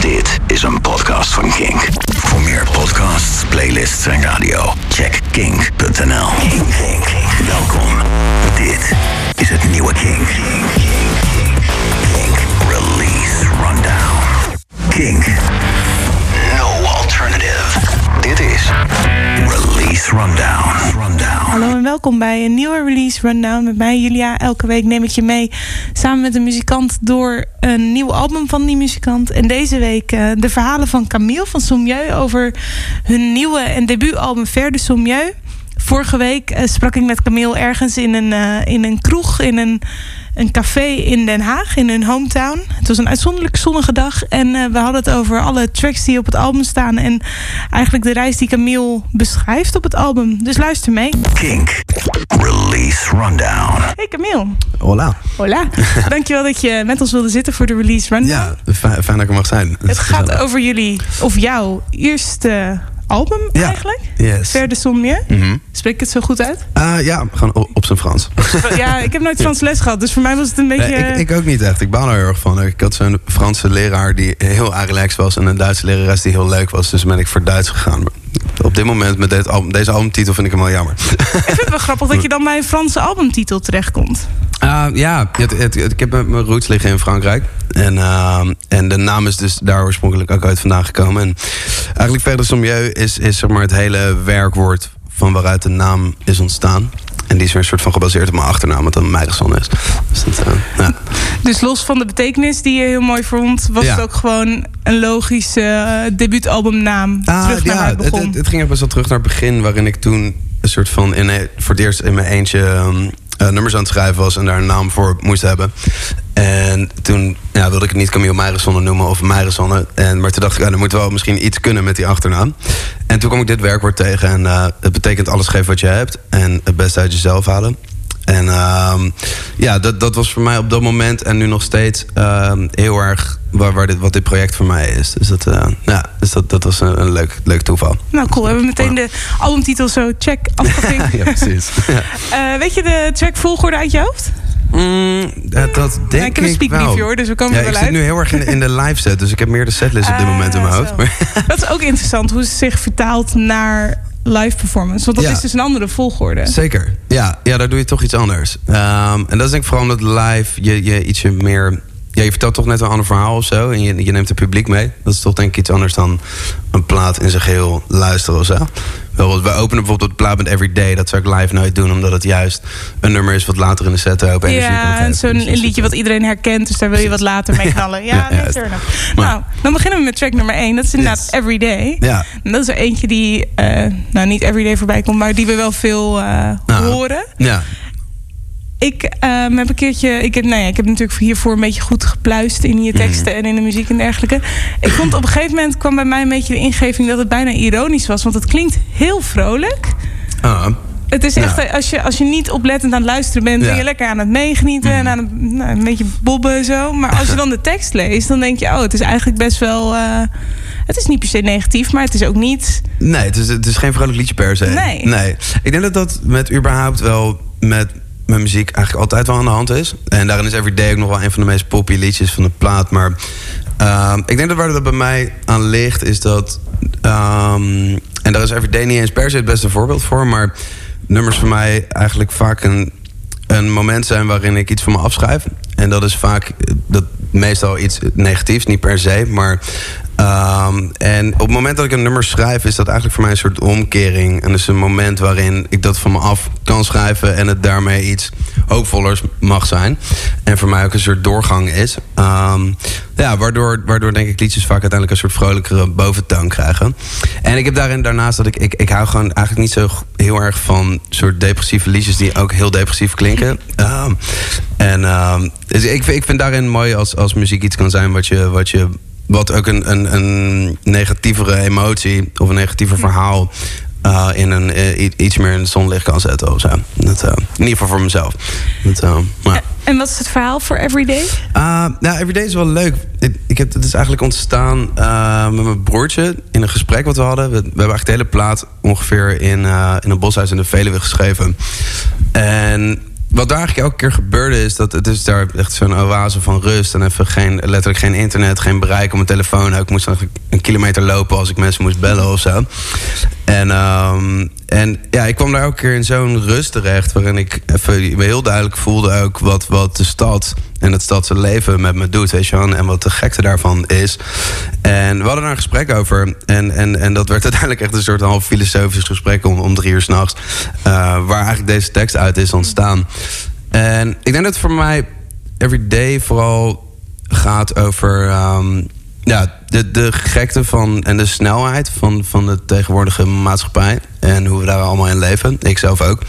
Dit is een podcast van Kink. Voor meer podcasts, playlists en radio, check kink.nl. Kink, Kink. Welkom. Dit is het nieuwe Kink. Kink, Kink, Kink. Release Rundown. Kink. No alternative. Dit is Hallo en welkom bij een nieuwe release rundown met mij Julia. Elke week neem ik je mee samen met een muzikant door een nieuw album van die muzikant. En deze week eh, de verhalen van Camille van Sommieu over hun nieuwe en debuutalbum Ver de Sommieu. Vorige week eh, sprak ik met Camille ergens in een, eh, in een kroeg, in een, een café in Den Haag, in hun hometown. Het was een uitzonderlijk zonnige dag en eh, we hadden het over alle tracks die op het album staan. En eigenlijk de reis die Camille beschrijft op het album. Dus luister mee. Kink. Release Rundown. Hey Camille. Hola. Hola. Dankjewel dat je met ons wilde zitten voor de release rundown. Ja, fijn, dat ik er mag zijn. Het gaat over jullie, of jouw eerste album Ja. eigenlijk. Yes. Ver de Sommieu. Mhm. Spreek ik het zo goed uit? Ah, ja, gewoon op, op zijn Frans. Ja, ik heb nooit Frans les gehad, dus voor mij was het een beetje... Nee, ik, ik ook niet echt. Ik baal er heel erg van. Ik had zo'n Franse leraar die heel relaxed was... en een Duitse lerares die heel leuk was. Dus ben ik voor Duits gegaan. Op dit moment met dit album, deze albumtitel vind ik hem wel jammer. Ik vind het wel grappig dat je dan bij een Franse albumtitel terechtkomt. Ah, ja, het, het, het- ik heb mijn roots liggen in Frankrijk. En, ah, en de naam is dus daar oorspronkelijk ook uit vandaan gekomen. En eigenlijk Verre Sommieu is, is zeg maar het hele werkwoord van waaruit de naam is ontstaan. En die is weer een soort van gebaseerd op mijn achternaam, wat dan Meijerson is. Dus dat, eh, ja. Dus los van de betekenis die je heel mooi vond... was Ja. het ook gewoon een logische uh, debuutalbumnaam. terug naar waar het Ah, het, begon. het, het ging best wel terug naar het begin, waarin ik toen een soort van in, een- voor het eerst in mijn eentje um, eh, nummers aan het schrijven was en daar een naam voor moest hebben. En toen ja, wilde ik het niet Camille Meijerson noemen of Meijerson. En Maar toen dacht ik, ja, er moet wel misschien iets kunnen met die achternaam. En toen kwam ik dit werkwoord tegen en eh, het betekent alles geven wat je hebt en het beste uit jezelf halen. En ehm, ja, dat, dat was voor mij op dat moment en nu nog steeds ehm, heel erg waar, waar dit, wat dit project voor mij is. Dus dat, eh, ja, dus dat, dat was een, een leuk, leuk toeval. Nou, cool. We hebben meteen de albumtitel zo check afgevinkt. ja, precies. Ja. Eh, weet je de track volgorde uit je hoofd? Mm, dat, dat denk Ja, ik heb een ik speakbriefje hoor, dus we komen Ja, er ik wel zit uit. nu heel erg in, in de live set, dus ik heb meer de setlist op dit Ah, moment in mijn hoofd. Dat is ook interessant hoe ze zich vertaalt naar live performance. Want dat Ja. is dus een andere volgorde. Zeker. Ja, ja, daar doe je toch iets anders. Ehm, en dat is denk ik vooral omdat live je, je ietsje meer... Ja, je vertelt toch net een ander verhaal of zo. En je, je neemt het publiek mee. Dat is toch denk ik iets anders dan een plaat in zijn geheel luisteren of zo. Bijvoorbeeld, wij openen bijvoorbeeld op de plaat met Everyday. Dat zou ik live nooit doen. Omdat het juist een nummer is wat later in de set ook energie kan Ja, en zo'n Dus liedje wat iedereen herkent. Dus daar wil je wat later mee knallen. Ja. Maar- Nou, dan beginnen we met track nummer 1. Dat is inderdaad Yes. Everyday. Ja. En dat is er eentje die, eh, nou niet everyday voorbij komt, maar die we wel veel eh, Nou. horen. Ja. Ik ehm, heb een keertje, ik heb, nou ja, ik heb natuurlijk hiervoor een beetje goed gepluist in je teksten en in de muziek en dergelijke. Ik vond op een gegeven moment kwam bij mij een beetje de ingeving dat het bijna ironisch was, want het klinkt heel vrolijk. Ah, Het is echt, eh, als je, als je niet oplettend aan het luisteren bent, ben Ja. je lekker aan het meegenieten en aan het, nou, een beetje bobben en zo. Maar als je dan de tekst leest, dan denk je, oh, het is eigenlijk best wel. eh, het is niet per se negatief, maar het is ook niet. Nee, het is, het is geen vrolijk liedje per se. Nee. nee. Ik denk dat dat met überhaupt wel met mijn muziek eigenlijk altijd wel aan de hand is. En daarin is Everyday ook nog wel een van de meest poppy liedjes van de plaat. Maar ehm, ik denk dat waar dat bij mij aan ligt is dat... ehm, en daar is Everyday niet eens per se het beste voorbeeld voor. Maar nummers voor mij eigenlijk vaak een, een moment zijn waarin ik iets van me afschrijf. En dat is vaak dat meestal iets negatiefs, niet per se. Maar ehm, en op het moment dat ik een nummer schrijf, is dat eigenlijk voor mij een soort omkering. En dus een moment waarin ik dat van me af kan schrijven en het daarmee iets hoopvollers mag zijn. En voor mij ook een soort doorgang is. Ehm, ja, waardoor, waardoor denk ik liedjes vaak uiteindelijk een soort vrolijkere boventoon krijgen. En ik heb daarin daarnaast dat ik, ik, ik hou gewoon eigenlijk niet zo heel erg van soort depressieve liedjes die ook heel depressief klinken. Ehm, en dus ik, vind- ik vind daarin mooi als, als muziek iets kan zijn wat je. Wat je wat ook een, een, een negatievere emotie of een negatiever verhaal eh, in een, eh, iets meer in het zonlicht kan zetten of zo. Dat, eh, in ieder geval voor mezelf. Dat, maar. En wat is het verhaal voor Everyday? Nou, Everyday is wel leuk. Ik, ik heb, het is eigenlijk ontstaan met mijn broertje in een gesprek wat we hadden. We, we hebben eigenlijk de hele plaat ongeveer in, in een boshuis in de Veluwe geschreven. En wat daar eigenlijk elke keer gebeurde is dat het is daar echt zo'n oase van rust. En even geen, letterlijk geen internet, geen bereik op mijn telefoon. Ik moest nog een kilometer lopen als ik mensen moest bellen of zo. En, ehm, en ja, ik kwam daar elke keer in zo'n rust terecht. Waarin ik even heel duidelijk voelde ook wat, wat de stad en het stadse leven met me doet, weet je. En wat de gekte daarvan is. En we hadden daar een gesprek over. En, en, en dat werd uiteindelijk echt een soort half filosofisch gesprek om, om drie uur s'nachts. Uh, waar eigenlijk deze tekst uit is ontstaan. En ik denk dat voor mij everyday vooral gaat over... Um, ja, de, de gekte van en de snelheid van, van de tegenwoordige maatschappij. En hoe we daar allemaal in leven. Ik zelf ook.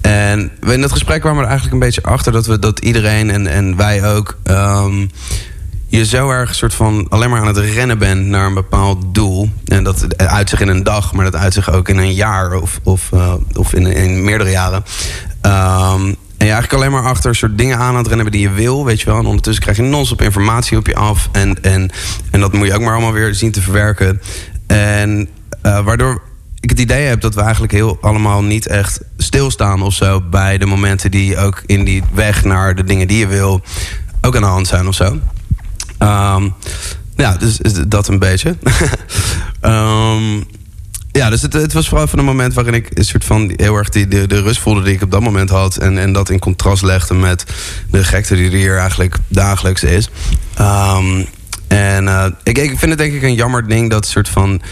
En in dat gesprek kwamen we er eigenlijk een beetje achter dat we dat iedereen en, en wij ook. Um, je zo erg soort van alleen maar aan het rennen bent naar een bepaald doel. En dat uit zich in een dag, maar dat uit zich ook in een jaar of, of, uh, of in, in meerdere jaren. Um, en je eigenlijk alleen maar achter soort dingen aan aan het rennen die je wil, weet je wel. En ondertussen krijg je non-stop informatie op je af. En, en, en dat moet je ook maar allemaal weer zien te verwerken. En uh, waardoor ik het idee heb dat we eigenlijk heel allemaal niet echt stilstaan of zo... bij de momenten die ook in die weg naar de dingen die je wil... ook aan de hand zijn of zo. Um, ja, dus dat een beetje. um, ja, dus het, het, was vooral van een moment waarin ik een soort van heel erg die, de, rust voelde die ik op dat moment had. En, en dat in contrast legde met de gekte die er hier eigenlijk dagelijks is. Um, en uh, ik, ik vind het denk ik een jammer ding dat soort van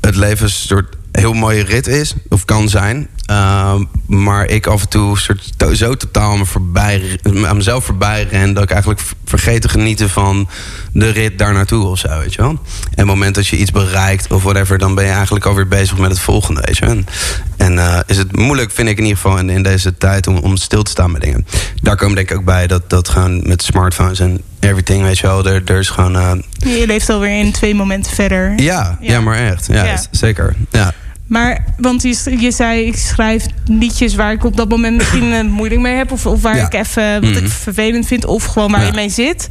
het leven soort heel mooie rit is, of kan zijn. Uh, maar ik af en toe soort zo totaal aan, me voorbij, aan mezelf voorbij ren... dat ik eigenlijk vergeet te genieten van de rit daar naartoe of zo, weet je wel. En op het moment dat je iets bereikt of whatever... dan ben je eigenlijk alweer bezig met het volgende, weet je En, en uh, is het moeilijk, vind ik in ieder geval in, in deze tijd... Om, om stil te staan met dingen. Daar komt denk ik ook bij dat, dat gewoon met smartphones en everything, weet je wel. Er, er is gewoon... Uh... Je leeft alweer in twee momenten verder. Ja, ja. ja maar echt. Ja, ja. zeker. Ja. Maar, want je, je zei, ik schrijf liedjes waar ik op dat moment misschien uh, moeilijk mee heb. Of, of waar ja. ik even wat ik vervelend vind. Of gewoon waar ja. je mee zit.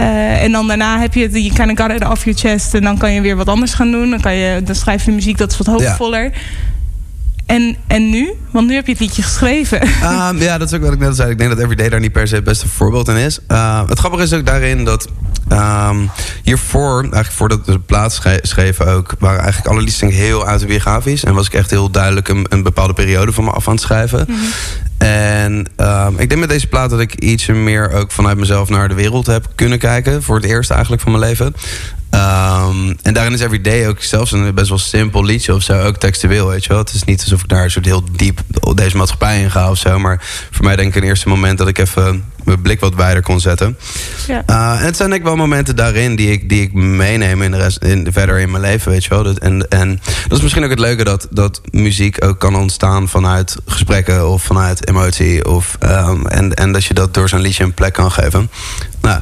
Uh, en dan daarna heb je, je kind of got it off your chest. En dan kan je weer wat anders gaan doen. Dan, kan je, dan schrijf je muziek dat is wat hoopvoller. Ja. En, en nu? Want nu heb je het liedje geschreven. Um, ja, dat is ook wat ik net zei. Ik denk dat Everyday daar niet per se het beste voorbeeld in is. Uh, het grappige is ook daarin dat um, hiervoor, eigenlijk voordat we de plaats schreven ook... waren eigenlijk alle liedjes heel autobiografisch. En was ik echt heel duidelijk een, een bepaalde periode van me af aan het schrijven. Mm -hmm. En um, ik denk met deze plaat dat ik iets meer ook vanuit mezelf naar de wereld heb kunnen kijken. Voor het eerst eigenlijk van mijn leven. Um, en daarin is Everyday ook zelfs een best wel simpel liedje of zo. Ook textueel, weet je wel. Het is niet alsof ik daar een soort heel diep deze maatschappij in ga of zo. Maar voor mij denk ik een eerste moment dat ik even mijn blik wat wijder kon zetten. Ja. Uh, en het zijn denk ik wel momenten daarin die ik, die ik meeneem in de rest, in, verder in mijn leven, weet je wel. Dat, en, en dat is misschien ook het leuke dat, dat muziek ook kan ontstaan vanuit gesprekken of vanuit emotie. Of, um, en, en dat je dat door zo'n liedje een plek kan geven. Nou,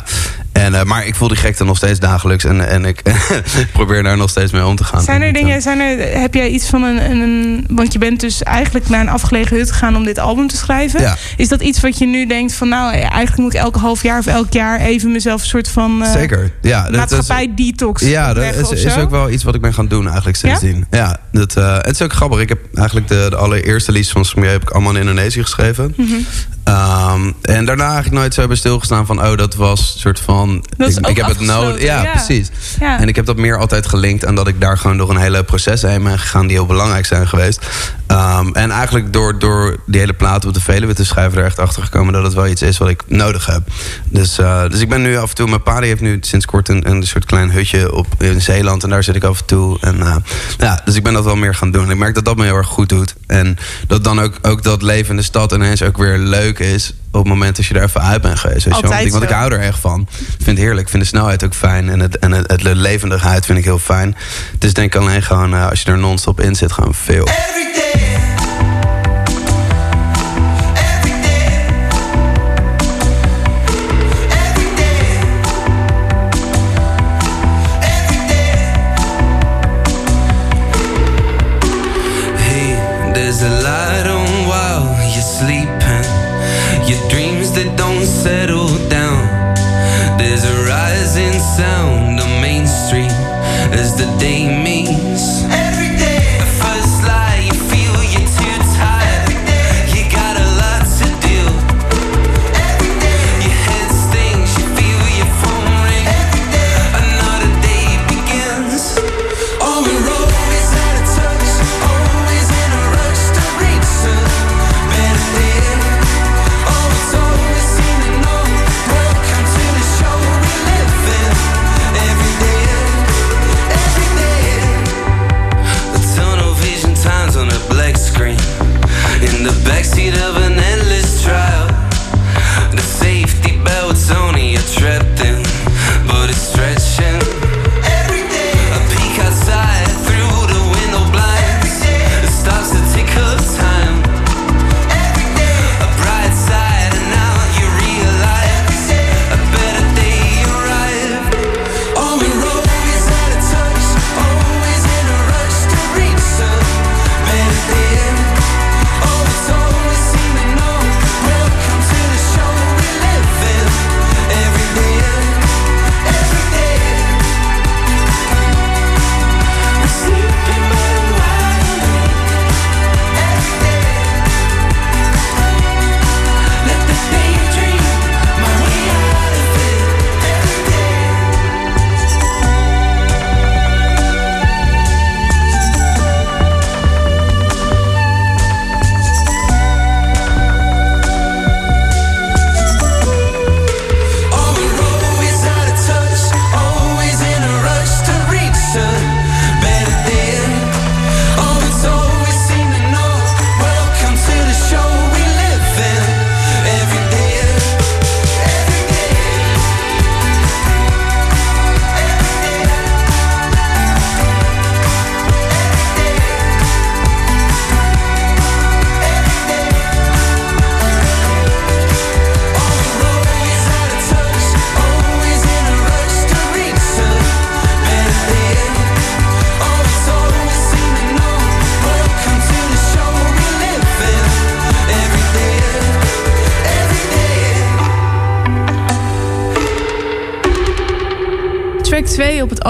en, uh, maar ik voel die gekte nog steeds dagelijks. En, en ik probeer daar nog steeds mee om te gaan. Zijn er dingen, zijn er, heb jij iets van een, een, Want je bent dus eigenlijk naar een afgelegen hut gegaan om dit album te schrijven. Ja. Is dat iets wat je nu denkt van nou, eigenlijk moet ik elke half jaar of elk jaar even mezelf een soort van uh, Zeker. Ja, maatschappij dat is, detox. Ja, dat is, is, ook wel iets wat ik ben gaan doen eigenlijk sindsdien. Ja, ja dat, uh, het is ook grappig. Ik heb eigenlijk de, de allereerste liedjes van Smee heb ik allemaal in Indonesië geschreven. Mm -hmm. um, en daarna eigenlijk nooit zo bij stilgestaan van oh, dat was een soort van. Ik, ik heb het nodig. Ja, ja, precies. Ja. En ik heb dat meer altijd gelinkt aan dat ik daar gewoon door een hele proces heen ben gegaan die heel belangrijk zijn geweest. Um, en eigenlijk door, door die hele plaat op de Veluwe te schrijven er echt achter gekomen dat het wel iets is wat ik nodig heb. Dus, uh, dus ik ben nu af en toe, mijn pa die heeft nu sinds kort een, een soort klein hutje op in Zeeland en daar zit ik af en toe. En, uh, ja, dus ik ben dat wel meer gaan doen. En ik merk dat dat me heel erg goed doet. En dat dan ook, ook dat leven in de stad ineens ook weer leuk is op het moment dat je er even uit bent geweest. Weet je want, ik, want ik hou er echt van. Ik vind het heerlijk. Ik vind de snelheid ook fijn. En het, en het, het levendigheid vind ik heel fijn. Het is denk ik alleen gewoon, uh, als je er non-stop in zit, gewoon veel.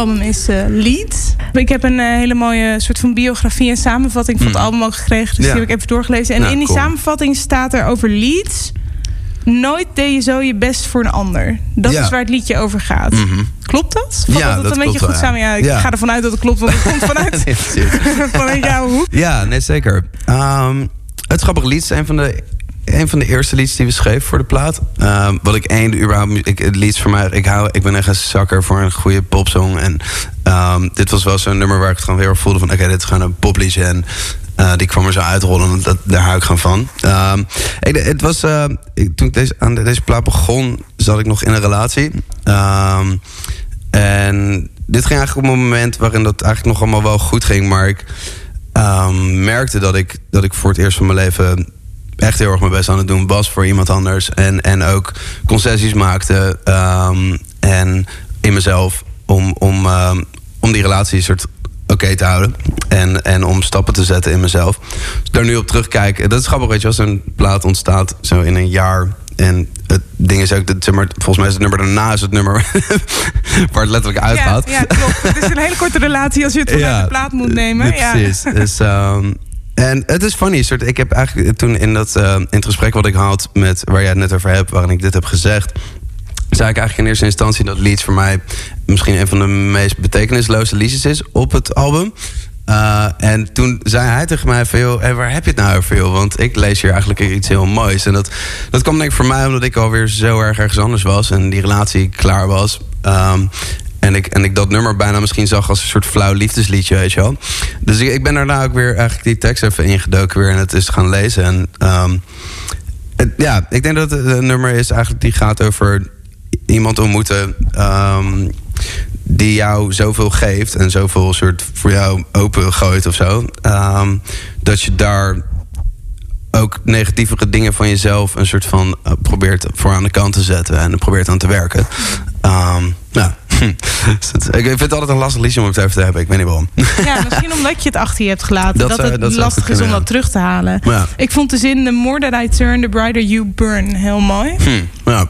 Album is uh, Lead. Ik heb een uh, hele mooie soort van biografie en samenvatting van het Hmm. album ook gekregen. Dus Ja. die heb ik even doorgelezen. En Nou, in die cool. samenvatting staat er over Leads... Nooit deed je zo je best voor een ander. Dat Ja. is waar het liedje over gaat. Mhm. Klopt dat? Valt Ja, dat, dat een beetje wel, goed samen? Ja, ik Ja. ga ervan uit dat het klopt, want het komt vanuit, Ja, precies. vanuit jouw hoek. Ja, nee, zeker. Ehm, het grappige lied is een van de... Een van de eerste liedjes die we schreven voor de plaat. Ehm, wat ik één, überhaupt, ik, het lied voor mij. Ik, hou, ik ben echt een zakker voor een goede popsong. En ehm, dit was wel zo'n nummer waar ik het gewoon weer op voelde van: oké, dit is gewoon een popliedje. En eh, die kwam er zo uitrollen. en Dat, daar hou ik gewoon van. Ehm, het was, eh, toen ik deze, aan deze plaat begon, zat ik nog in een relatie. En dit ging eigenlijk op een moment waarin dat eigenlijk nog allemaal wel goed ging. Maar ik merkte dat ik, dat ik voor het eerst van mijn leven echt heel erg mijn best aan het doen was voor iemand anders. En, en ook concessies maakte. ehm, en in mezelf om, om, ehm, om die relatie soort oké te houden. En, en om stappen te zetten in mezelf. Dus daar nu op terugkijken. Dat is grappig, weet je, als een plaat ontstaat zo in een jaar. En het ding is ook, dat, zeg maar, volgens mij is het nummer daarna is het nummer waar het letterlijk Ja, uitgaat. ja, klopt. Het is een hele korte relatie als je het vanuit de plaat moet nemen. Ja, Ja. precies. Dus, ehm, en het is funny, soort, ik heb eigenlijk toen in, dat, eh, in het gesprek wat ik had met waar jij het net over hebt, waarin ik dit heb gezegd, zei ik eigenlijk in eerste instantie dat Leeds voor mij misschien een van de meest betekenisloze liedjes is op het album. Uh, en toen zei hij tegen mij van, joh, waar heb je het nou over, joh? Want ik lees hier eigenlijk iets heel moois. En dat, dat kwam denk ik voor mij omdat ik alweer zo erg ergens anders was... en die relatie klaar was. Um, en ik, en ik dat nummer bijna misschien zag als een soort flauw liefdesliedje, weet je wel. Dus ik, ben daarna ook weer eigenlijk die tekst even ingedoken weer... en het is gaan lezen. En het, ja, ik denk dat het een nummer is eigenlijk die gaat over iemand ontmoeten... Um, die jou zoveel geeft en zoveel soort voor jou open gooit of zo. Um, dat je daar ook negatievere dingen van jezelf een soort van uh, probeert voor aan de kant te zetten en probeert aan te werken. Um, nou, ik vind het altijd een lastig liedje om het even te hebben. Ik weet niet waarom. Ja, misschien omdat je het achter je hebt gelaten. Dat, het dat lastig is om dat terug te halen. Ja. Ik vond de zin The more that I turn, the brighter you burn heel mooi. Hm, ja.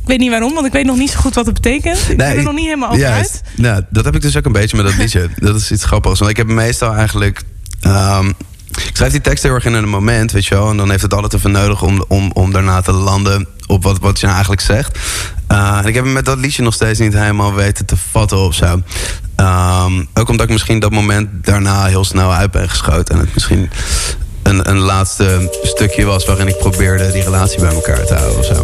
Ik weet niet waarom, want ik weet nog niet zo goed wat het betekent. Ik ben er nog niet helemaal over juist. uit. Nou, dat heb ik dus ook een beetje met dat liedje. dat is iets grappigs. Want ik heb meestal eigenlijk... Um, ik schrijf die tekst heel erg in een moment, weet je wel. En dan heeft het altijd even nodig om, om, om daarna te landen op wat, wat je nou eigenlijk zegt. Uh, en ik heb hem met dat liedje nog steeds niet helemaal weten te vatten of zo. Um, ook omdat ik misschien dat moment daarna heel snel uit ben geschoten. En het misschien een, een laatste stukje was waarin ik probeerde die relatie bij elkaar te houden of zo.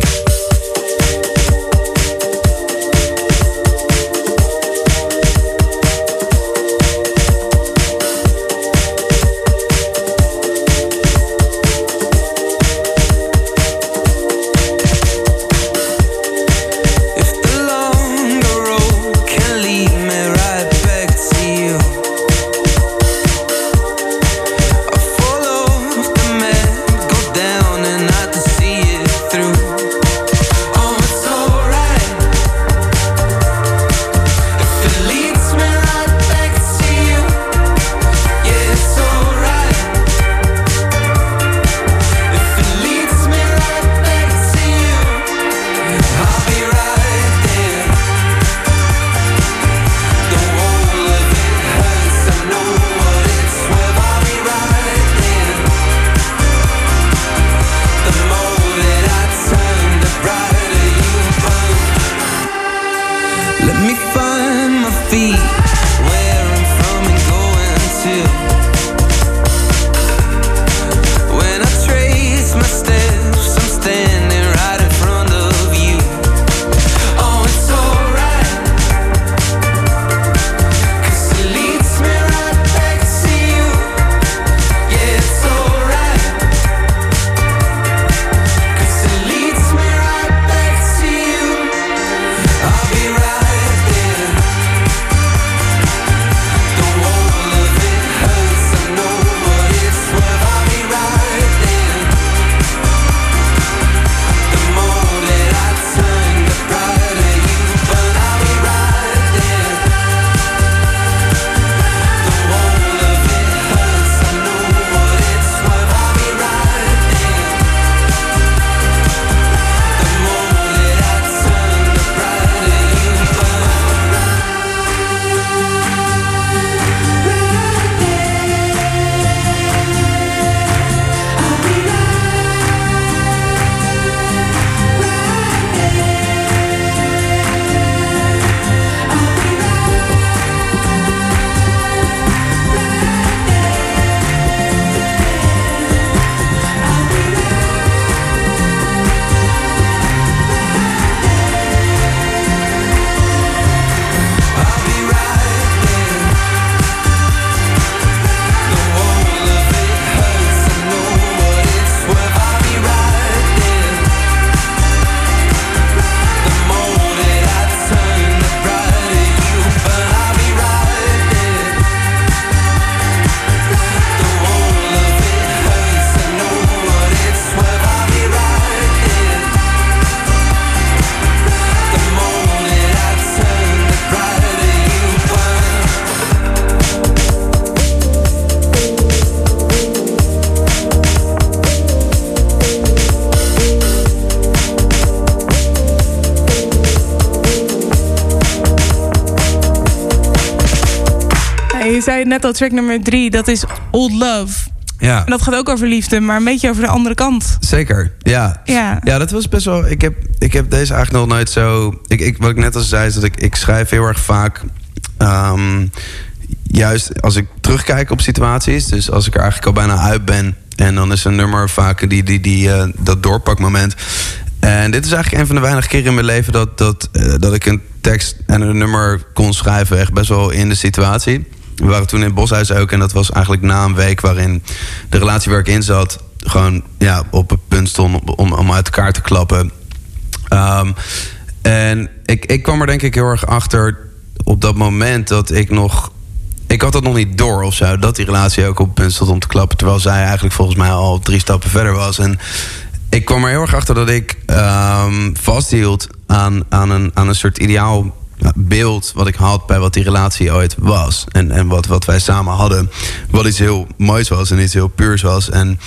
Net al track nummer drie, dat is Old Love. Ja. En dat gaat ook over liefde, maar een beetje over de andere kant. Zeker, ja. Ja. Ja, dat was best wel. Ik heb, ik heb deze eigenlijk nog nooit zo. Ik, ik, wat ik net al zei, is dat ik, ik schrijf heel erg vaak. ehm, juist als ik terugkijk op situaties. Dus als ik er eigenlijk al bijna uit ben. En dan is een nummer vaak die, die, die, eh, dat doorpakmoment. En dit is eigenlijk een van de weinige keren in mijn leven dat, dat, eh, dat ik een tekst en een nummer kon schrijven. Echt best wel in de situatie. We waren toen in het Boshuis ook. En dat was eigenlijk na een week waarin de relatie waar ik in zat. gewoon ja, op het punt stond om, om uit elkaar te klappen. Ehm, en ik, ik kwam er denk ik heel erg achter op dat moment dat ik nog. Ik had dat nog niet door of zo. Dat die relatie ook op het punt stond om te klappen. Terwijl zij eigenlijk volgens mij al drie stappen verder was. En ik kwam er heel erg achter dat ik ehm, vasthield aan, aan, een, aan een soort ideaal beeld wat ik had bij wat die relatie ooit was. En, en wat, wat wij samen hadden. Wat iets heel moois was en iets heel puurs was. En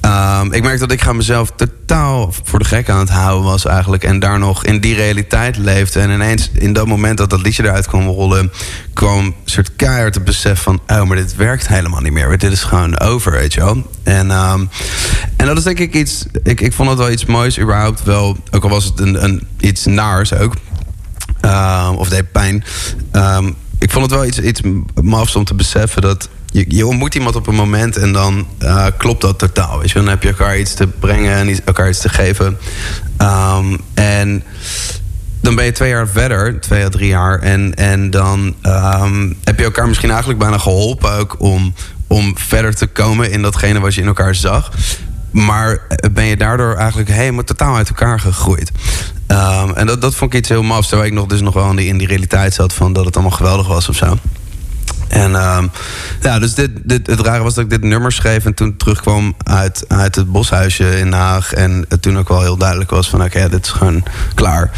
ehm, ik merkte dat ik ga mezelf totaal voor de gek aan het houden was eigenlijk. En daar nog in die realiteit leefde. En ineens in dat moment dat dat liedje eruit kwam rollen... kwam een soort keihard het besef van... oh, maar dit werkt helemaal niet meer. Dit is gewoon over, weet je wel. En, ehm, en dat is denk ik iets... Ik, ik vond het wel iets moois überhaupt wel. Ook al was het een, een, iets naars ook. Ehm, of deed pijn. Ehm, ik vond het wel iets, iets mafs om te beseffen dat je, je ontmoet iemand op een moment en dan eh, klopt dat totaal. Weet je? Dan heb je elkaar iets te brengen en iets- elkaar iets te geven. Ehm, en dan ben je twee jaar verder, twee à drie jaar. En, en dan heb je elkaar misschien eigenlijk bijna geholpen ook om, om verder te komen in datgene wat je in elkaar zag. Maar ben je daardoor eigenlijk helemaal totaal uit elkaar gegroeid. Ehm, en dat, dat vond ik iets heel mafs. Terwijl ik nog, dus nog wel in die, in die realiteit zat van dat het allemaal geweldig was of zo. En ehm, ja, dus dit, dit, het rare was dat ik dit nummer schreef en toen terugkwam uit, uit het boshuisje in Den Haag. En het toen ook wel heel duidelijk was van oké, dit is gewoon klaar.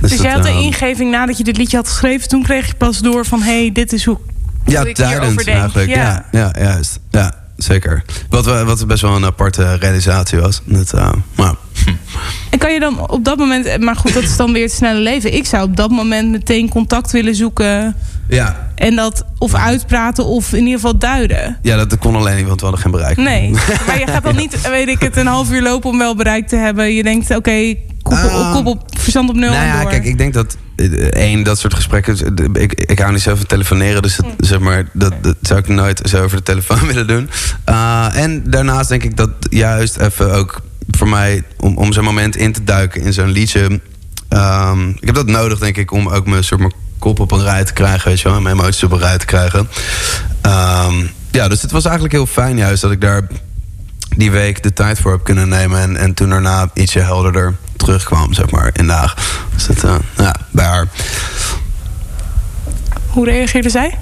Dus, dat, jij had de ehm, ingeving nadat je dit liedje had geschreven. Toen kreeg je pas door van, hé, hey, dit is hoe Ja, hoe ik denk. eigenlijk. Ja. Ja, juist. Ja, zeker. Wat, wat best wel een aparte realisatie was. Eh, maar, En kan je dan op dat moment... Maar goed, dat is dan weer het snelle leven. Ik zou op dat moment meteen contact willen zoeken... ja. en dat of uitpraten of in ieder geval duiden. ja, dat kon alleen niet, want we hadden geen bereik. Nee, maar je gaat dan niet, weet ik het, een half uur lopen om wel bereikt te hebben. Je denkt, oké, koppel, Ah. koppel verstand op nul Nou ja, door. kijk, ik denk dat eh, één, dat soort gesprekken. eh, Ik, ik hou niet zo van telefoneren, dus het, Mm. zeg maar, dat, dat zou ik nooit zo over de telefoon willen doen. Uh, en daarnaast denk ik dat juist even ook voor mij, om, om zo'n moment in te duiken in zo'n liedje. ehm, ik heb dat nodig, denk ik, om ook mijn, soort mijn kop op een rij te krijgen, weet je wel, en mijn emoties op een rij te krijgen. Ehm, ja, dus het was eigenlijk heel fijn juist dat ik daar die week de tijd voor heb kunnen nemen. En, en toen daarna ietsje helderder terugkwam, zeg maar, in de Haag. Dus dat, eh, ja, bij haar. Hoe reageerde zij?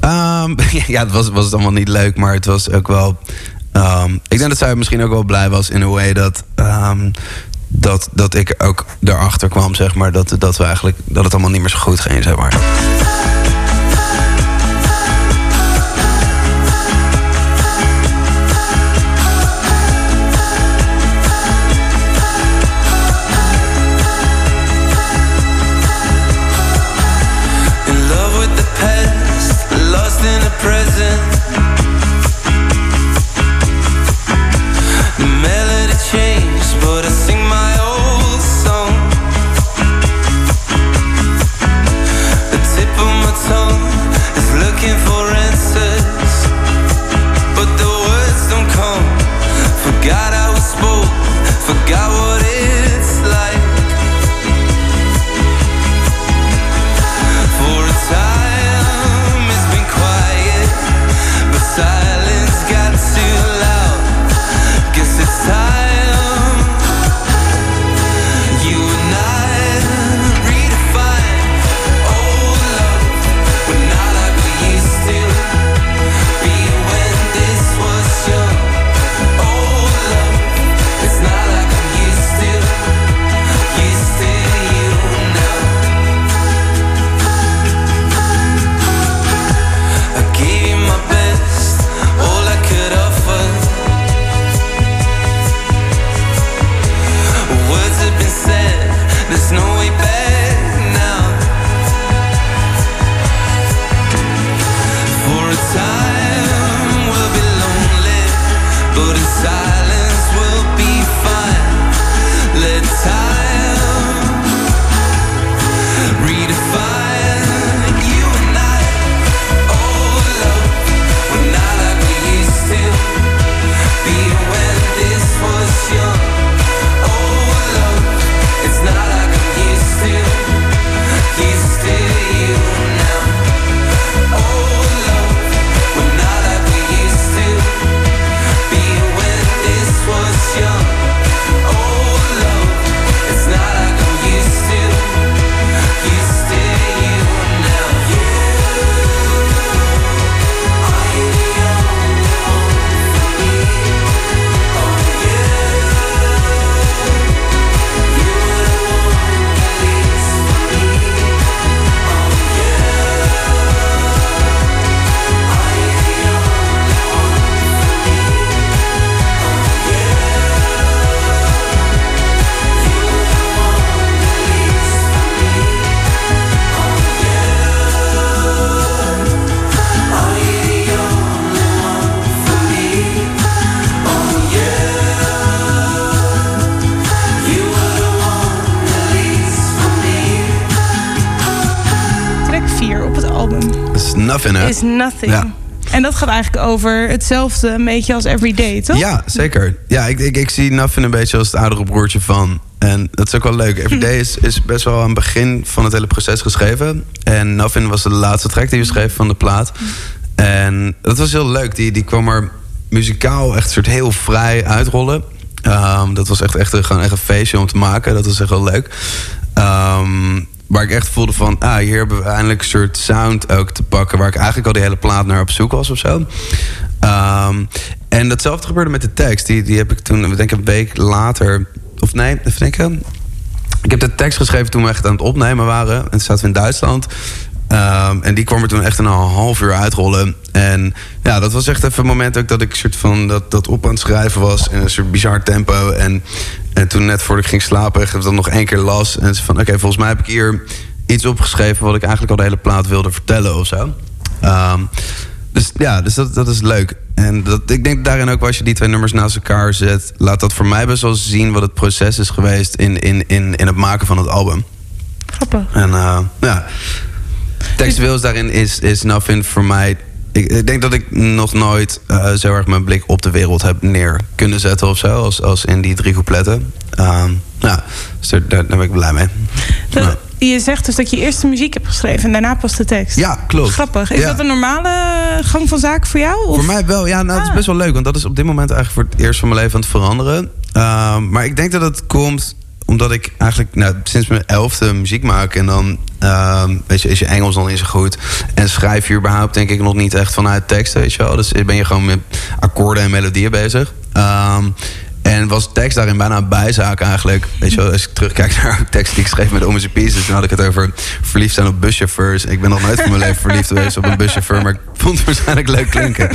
Ehm, ja, het was, was het allemaal niet leuk, maar het was ook wel... ehm, ik denk dat zij misschien ook wel blij was in een way dat... dat, dat ik ook erachter kwam, zeg maar, dat, dat, we eigenlijk, dat het allemaal niet meer zo goed ging, zeg maar. Nothing. Ja. En dat gaat eigenlijk over hetzelfde, een beetje als Everyday, toch? Ja, zeker. Ja, ik, ik, ik zie Nothing een beetje als het oudere broertje van. En dat is ook wel leuk. Everyday is, is best wel aan het begin van het hele proces geschreven. En Nothing was de laatste track die we schreven van de plaat. En dat was heel leuk. Die, die kwam er muzikaal echt soort heel vrij uitrollen. Ehm, dat was echt, echt, gewoon echt een feestje om te maken. Dat was echt wel leuk. Ehm, waar ik echt voelde van, ah, hier hebben we eindelijk een soort sound ook te pakken... waar ik eigenlijk al die hele plaat naar op zoek was of zo. Ehm, en datzelfde gebeurde met de tekst. Die, die heb ik toen, ik denk een week later... Of nee, even denken. Ik heb de tekst geschreven toen we echt aan het opnemen waren. En toen zaten we in Duitsland. Ehm, en die kwam er toen echt een half uur uitrollen. En ja, dat was echt even een moment ook dat ik soort van dat, dat op aan het schrijven was. In een soort bizar tempo. En, en toen net voordat ik ging slapen, echt dat nog één keer las. En ze van, oké, volgens mij heb ik hier iets opgeschreven... wat ik eigenlijk al de hele plaat wilde vertellen of zo. Ehm, dus ja, dus dat, dat is leuk. En dat, ik denk daarin ook, als je die twee nummers naast elkaar zet... laat dat voor mij best wel zien wat het proces is geweest... in, in, in, in het maken van het album. Grappig. En eh, ja, textueel is daarin is, is Nothing voor mij... Ik, ik denk dat ik nog nooit eh, zo erg mijn blik op de wereld heb neer kunnen zetten of zo... als, als in die drie coupletten. Ehm, ja, dus daar, ben ik blij mee. Dat-. Je zegt dus dat je eerst de muziek hebt geschreven en daarna pas de tekst. Ja, klopt. Grappig. Is Ja. dat een normale gang van zaken voor jou? Of? Voor mij wel, ja, nou, het is Ah. best wel leuk. Want dat is op dit moment eigenlijk voor het eerst van mijn leven aan het veranderen. Ehm, maar ik denk dat het komt omdat ik eigenlijk nou, sinds mijn elfde muziek maak. En dan ehm, weet je, is je Engels nog niet zo goed. En schrijf je überhaupt denk ik nog niet echt vanuit teksten, weet je wel. Dus ben je gewoon met akkoorden en melodieën bezig. Ehm, en was tekst daarin bijna een bijzaak eigenlijk. Weet je wel, als ik terugkijk naar teksten die ik schreef met Omise Pieces... dan had ik het over verliefd zijn op buschauffeurs. Ik ben nog nooit van mijn leven verliefd geweest op een buschauffeur... maar ik vond het waarschijnlijk leuk klinken.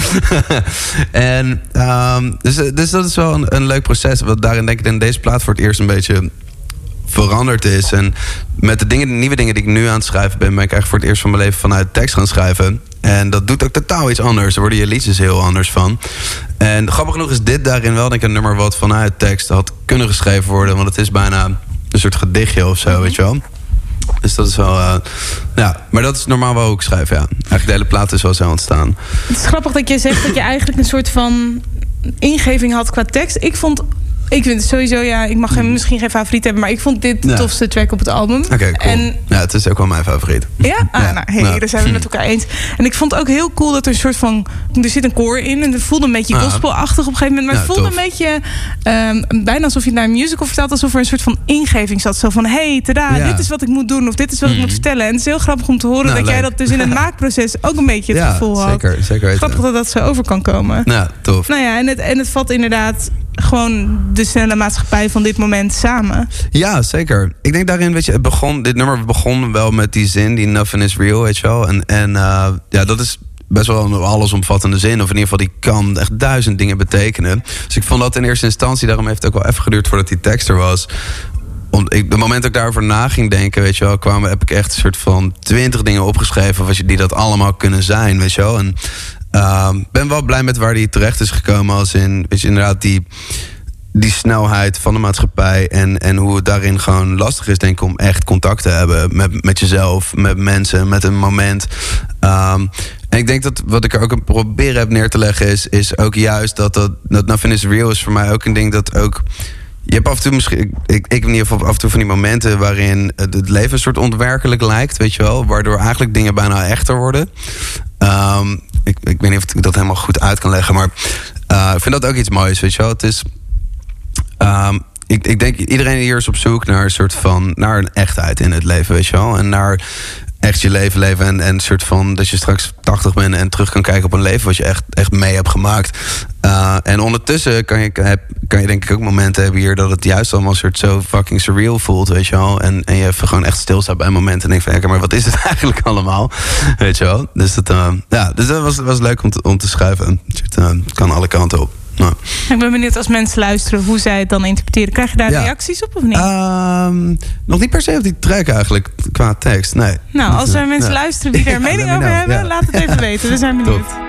en ehm, dus, dus dat is wel een, een leuk proces. Want daarin denk ik in deze plaat voor het eerst een beetje veranderd is. En met de, dingen, de nieuwe dingen die ik nu aan het schrijven ben... ben ik eigenlijk voor het eerst van mijn leven vanuit tekst gaan schrijven. En dat doet ook totaal iets anders. Daar worden je liedjes heel anders van. En grappig genoeg is dit daarin wel denk ik een nummer... wat vanuit tekst had kunnen geschreven worden. Want het is bijna een soort gedichtje of zo, weet je wel. Dus dat is wel... eh, ja, maar dat is normaal wel hoe ik schrijf, ja. Eigenlijk de hele plaat is wel zo ontstaan. Het is grappig dat je zegt dat je eigenlijk een soort van ingeving had qua tekst. Ik vond. Ik vind het sowieso, ja, ik mag hem misschien geen favoriet hebben, maar ik vond dit de Ja. tofste track op het album. Oké, cool. En Ja, het is ook wel mijn favoriet. ja, ah, Ja. nou, hey, Ja. daar zijn we het met elkaar eens. En ik vond ook heel cool dat er een soort van. Er zit een koor in en het voelde een beetje Ah. gospelachtig op een gegeven moment. Maar het voelde tof. een beetje. ehm, bijna alsof je het naar een musical vertelt. Alsof er een soort van ingeving zat. Zo van: hey, tada, dit is wat ik moet doen. Of dit is wat ik Mhm. moet vertellen. En het is heel grappig om te horen Nou, dat jij dat dus in het maakproces ook een beetje het gevoel had. zeker, zeker. Grappig dat dat zo over kan komen. Ja, tof. Nou ja, en het, en het vat inderdaad gewoon de snelle maatschappij van dit moment samen. Ja, zeker. Ik denk daarin, weet je, het begon, dit nummer begon wel met die zin, die nothing is real, weet je wel. En, en eh, ja, dat is best wel een allesomvattende zin. Of in ieder geval, die kan echt duizend dingen betekenen. Dus ik vond dat in eerste instantie, daarom heeft het ook wel even geduurd voordat die tekst er was. Om, ik, het moment dat ik daarover na ging denken, weet je wel, kwamen, heb ik echt een soort van twintig dingen opgeschreven, wat je, die dat allemaal kunnen zijn, weet je wel. En ehm, ben wel blij met waar die terecht is gekomen, als in, weet je, inderdaad die die snelheid van de maatschappij en, en hoe het daarin gewoon lastig is, denk ik, om echt contact te hebben met, met jezelf, met mensen, met een moment. Ehm, en ik denk dat wat ik er ook proberen heb neer te leggen is, is ook juist dat dat, dat Nothing is Real is voor mij ook een ding dat ook. Je hebt af en toe misschien, ik, ik, in ieder geval af en toe van die momenten waarin het leven een soort ontwerkelijk lijkt, weet je wel, waardoor eigenlijk dingen bijna echter worden. Ehm, ik, ik weet niet of ik dat helemaal goed uit kan leggen, maar eh, ik vind dat ook iets moois, weet je wel. Het is, Ehm, ik, ik denk iedereen hier is op zoek naar een soort van naar een echtheid in het leven, weet je wel. En naar echt je leven leven. En, en een soort van dat je straks 80 bent en terug kan kijken op een leven wat je echt, echt mee hebt gemaakt. Uh, en ondertussen kan je, kan je denk ik ook momenten hebben hier dat het juist allemaal een soort zo fucking surreal voelt, weet je wel. En, en je even gewoon echt stilstaat bij momenten en denkt van, ja, maar wat is het eigenlijk allemaal? Weet je wel. Dus dat, uh, ja, dus dat was, was leuk om te, om te schrijven. Het uh, kan alle kanten op. Nou. Ik ben benieuwd als mensen luisteren hoe zij het dan interpreteren. Krijg je daar ja. reacties op of niet? Um, nog niet per se op die track eigenlijk, qua tekst, nee. Nou, als er mensen luisteren die er mening over hebben, laat het even weten. We zijn benieuwd. Top.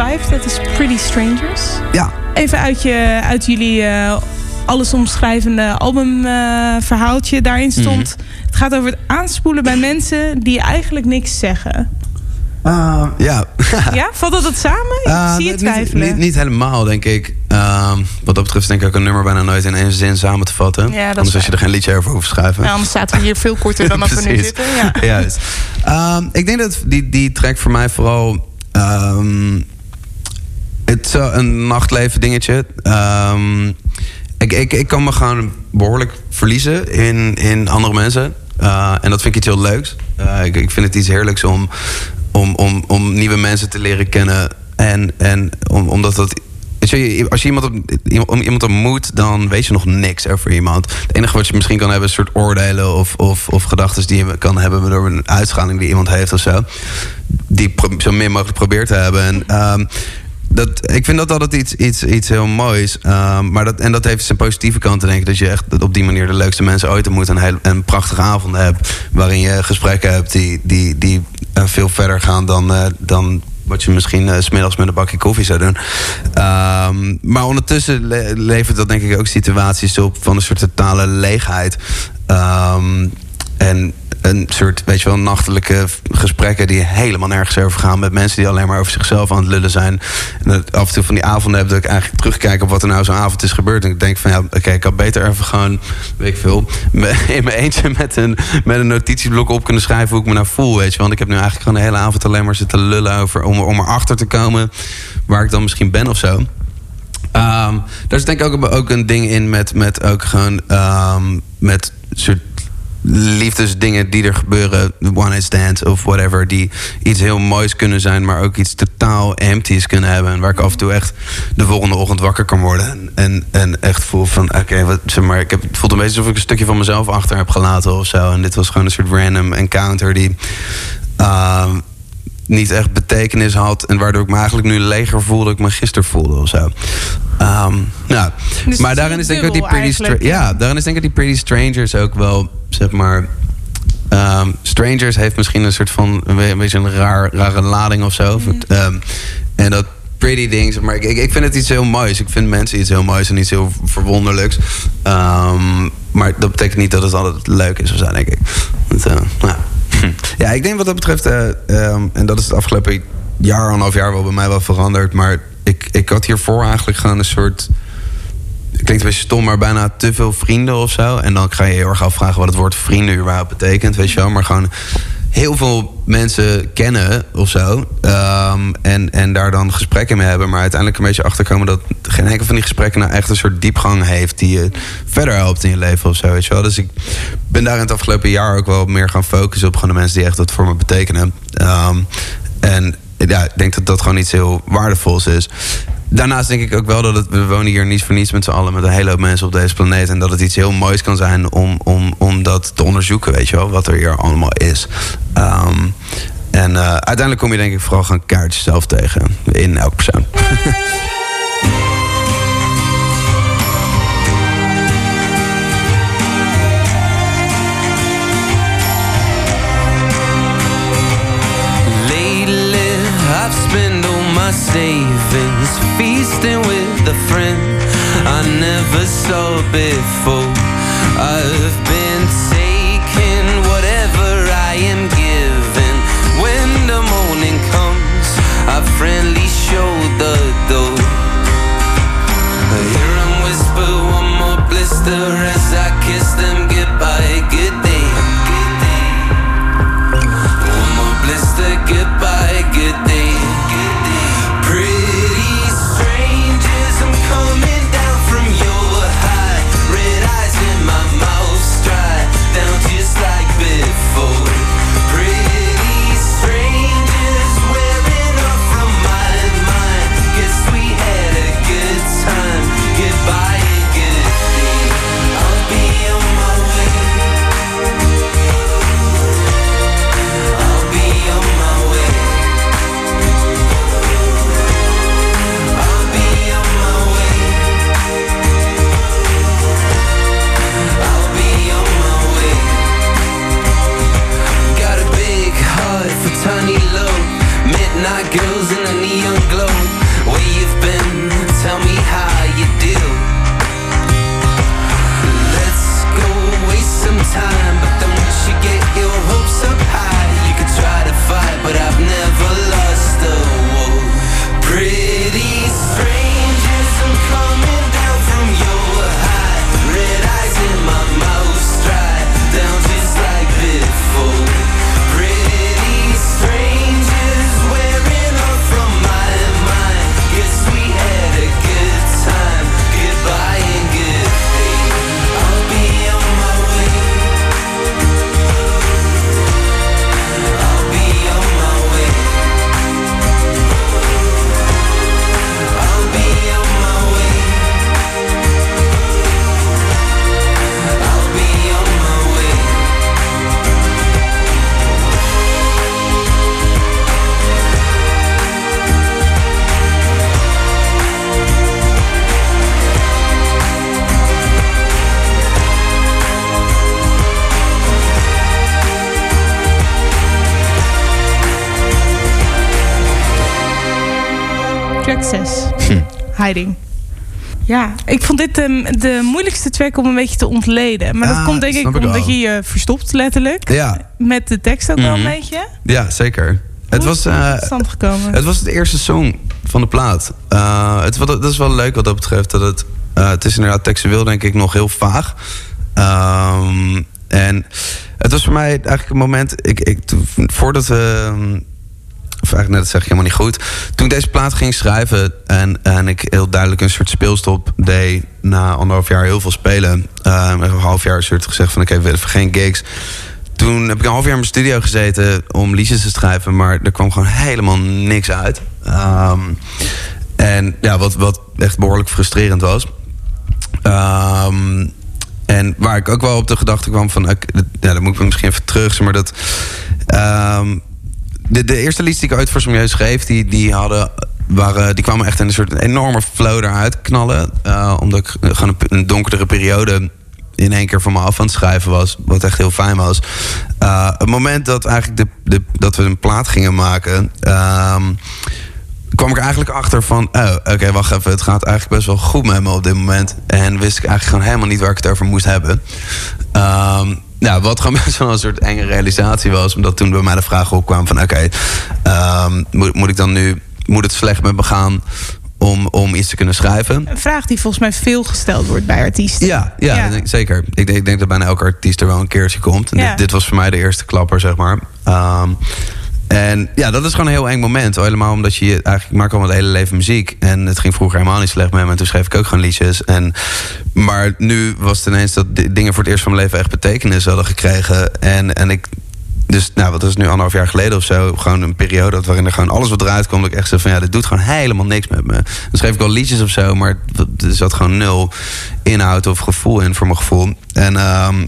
Track nummer 5. Dat is Pretty Strangers. Ja. Even uit, je, uit jullie uh, alles omschrijvende albumverhaaltje. Uh, Daarin stond... Mm Het gaat over het aanspoelen bij mensen die eigenlijk niks zeggen. Uh, ja. ja, valt dat het samen? Ik uh, zie je twijfelen. Niet, niet, niet, helemaal, denk ik. Uh, wat dat betreft denk ik ook een nummer bijna nooit in één zin samen te vatten. Ja, anders als je er geen liedje over hoeft te schrijven. Ja, anders zaten we hier veel korter dan dat we nu zitten. Ja. Juist. Ehm, ik denk dat die, die track voor mij vooral... Um, het is een nachtleven dingetje. Um, ik, ik, ik kan me gewoon behoorlijk verliezen in, in andere mensen. Uh, en dat vind ik iets heel leuks. Uh, ik, ik vind het iets heerlijks om, om, om, om nieuwe mensen te leren kennen. En, en om, omdat dat. Je, als je iemand, op, iemand ontmoet, dan weet je nog niks over iemand. Het enige wat je misschien kan hebben is een soort oordelen of, of, of gedachten die je kan hebben door een uitschaling die iemand heeft of zo. Die zo min mogelijk probeert te hebben. En, um, dat, ik vind dat altijd iets, iets, iets heel moois. Um, maar dat, en dat heeft zijn positieve kant, denk ik. Dat je echt op die manier de leukste mensen ooit ontmoet. En een, prachtige avond hebt. Waarin je gesprekken hebt die, die, die uh, veel verder gaan dan, uh, dan wat je misschien uh, smiddags met een bakje koffie zou doen. Um, maar ondertussen le levert dat denk ik ook situaties op van een soort totale leegheid. Um, en een soort, weet je wel, nachtelijke gesprekken die helemaal nergens over gaan. Met mensen die alleen maar over zichzelf aan het lullen zijn. En af en toe van die avonden heb dat ik eigenlijk terugkijk op wat er nou zo'n avond is gebeurd. En ik denk van ja, oké, ik had beter even gewoon, weet ik veel, in mijn eentje met een, met een notitieblok op kunnen schrijven hoe ik me nou voel, weet je. Want ik heb nu eigenlijk gewoon de hele avond alleen maar zitten lullen over om, om erachter te komen waar ik dan misschien ben of zo. Um, daar is denk ik ook, ook een ding in met, met ook gewoon um, met soort liefdesdingen die er gebeuren, one night stands of whatever, die iets heel moois kunnen zijn, maar ook iets totaal empties kunnen hebben. En waar ik af en toe echt de volgende ochtend wakker kan worden. En, en echt voel van, oké, wat zeg maar, ik heb, het voelt een beetje alsof ik een stukje van mezelf achter heb gelaten of zo. En dit was gewoon een soort random encounter die. Uh, niet echt betekenis had. En waardoor ik me eigenlijk nu leger voelde... ik me gisteren voelde of zo. Um, nou, dus maar daarin is denk ik die pretty ja, daarin is denk ik die Pretty Strangers ook wel, zeg maar. Um, Strangers heeft misschien een soort van een beetje een raar, rare lading of zo. Mm. Um, en dat pretty ding, zeg maar ik, ik vind het iets heel moois. Ik vind mensen iets heel moois en iets heel verwonderlijks. Maar dat betekent niet dat het altijd leuk is of zo, denk ik. Want, uh, nou. Ja, ik denk wat dat betreft, uh, um, en dat is het afgelopen jaar, anderhalf jaar wel bij mij wel veranderd. Maar ik, ik had hiervoor eigenlijk gewoon een soort. Klinkt een beetje stom, maar bijna te veel vrienden of zo. En dan ga je heel erg afvragen wat het woord vrienden überhaupt betekent, weet je wel. Maar gewoon heel veel mensen kennen of zo. Um, en, en daar dan gesprekken mee hebben. Maar uiteindelijk een beetje achterkomen dat geen enkel van die gesprekken nou echt een soort diepgang heeft. die je verder helpt in je leven of zo. Weet je wel. Dus ik ben daar in het afgelopen jaar ook wel meer gaan focussen op gewoon de mensen die echt wat voor me betekenen. Um, en ja, ik denk dat dat gewoon iets heel waardevols is. Daarnaast denk ik ook wel dat het, we wonen hier niet voor niets met z'n allen, met een hele hoop mensen op deze planeet. En dat het iets heel moois kan zijn om, om, om dat te onderzoeken, weet je wel, wat er hier allemaal is. Um, en uh, uiteindelijk kom je denk ik vooral gewoon kaartjes zelf tegen in elk persoon. savings, before. I've been Ja, ik vond dit de, de moeilijkste track om een beetje te ontleden. Maar Ja, dat komt denk ik omdat wel. je je verstopt, letterlijk. Ja, Met de tekst ook wel een Mhm. beetje. ja zeker. Het was, is het eh, gekomen? het was het eerste song van de plaat. Eh, het, wat- dat is wel leuk wat dat betreft. Dat het, eh, het is inderdaad textueel denk ik nog heel vaag. Ehm, en het was voor mij eigenlijk een moment... Ik, ik, toen- voordat we... Of eigenlijk, net dat zeg ik helemaal niet goed. Toen ik deze plaat ging schrijven en, en ik heel duidelijk een soort speelstop deed... na anderhalf jaar heel veel spelen. eh, een half jaar soort gezegd van oké, we willen even geen gigs. Toen heb ik een half jaar in mijn studio gezeten om liedjes te schrijven... maar er kwam gewoon helemaal niks uit. Ehm, en ja, wat, wat echt behoorlijk frustrerend was. Ehm, en waar ik ook wel op de gedachte kwam van... ja, dan moet ik misschien even terug, maar dat... ehm, de, de eerste liedjes die ik ooit voor Milieu schreef... die, die, hadden, waren, die kwamen echt in een soort enorme flow eruit knallen. eh, omdat ik gewoon een, donkerdere periode in één keer van me af aan het schrijven was. Wat echt heel fijn was. Eh, het moment dat, eigenlijk de, de, dat we een plaat gingen maken... ehm, kwam ik eigenlijk achter van... oh, oké, wacht even, het gaat eigenlijk best wel goed met me op dit moment. En wist ik eigenlijk gewoon helemaal niet waar ik het over moest hebben. Ehm, nou, wat gewoon best wel een soort enge realisatie was. Omdat toen bij mij de vraag opkwam van... oké, ehm, moet, moet ik dan nu... moet het slecht met me gaan om, om iets te kunnen schrijven? Een vraag die volgens mij veel gesteld wordt bij artiesten. Ja, ja, Ja. ik denk- zeker. Ik denk, ik denk dat bijna elke artiest er wel een keertje komt. En Ja. dit, dit was voor mij de eerste klapper, zeg maar. Ehm, en ja, dat is gewoon een heel eng moment. Al Helemaal omdat je eigenlijk ik al mijn hele leven muziek. En het ging vroeger helemaal niet slecht met me. En toen schreef ik ook gewoon liedjes. En, maar nu was het ineens dat di- dingen voor het eerst van mijn leven echt betekenis hadden gekregen. En, en ik dus nou, wat is nu anderhalf jaar geleden of zo? Gewoon een periode waarin er gewoon alles wat eruit komt. Dat ik echt zei van ja, dit doet gewoon helemaal niks met me. Dan schreef ik wel liedjes of zo, maar er zat gewoon nul inhoud of gevoel in voor mijn gevoel. En ehm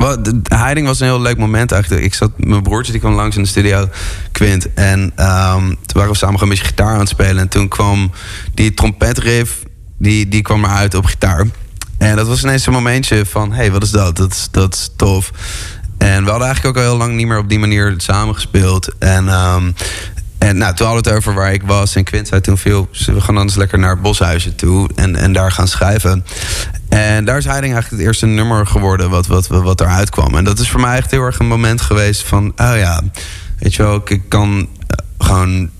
wel, de de Heiding was een heel leuk moment eigenlijk. Ik zat, mijn broertje die kwam langs in de studio, Quint. En ehm, toen waren we samen gewoon een beetje gitaar aan het spelen. En toen kwam die trompetriff, die, die kwam eruit op gitaar. En dat was ineens een momentje van, hé, hey, wat is dat? Dat dat is tof. En we hadden eigenlijk ook al heel lang niet meer op die manier samen gespeeld. En, ehm, en nou, toen hadden we het over waar ik was. En Quint zei toen veel, we gaan dan eens lekker naar het boshuisje toe. En, en daar gaan schrijven. En daar is Heiding eigenlijk het eerste nummer geworden wat, wat, wat eruit kwam. En dat is voor mij echt heel erg een moment geweest van... oh ja, weet je wel, ik, kan eh, gewoon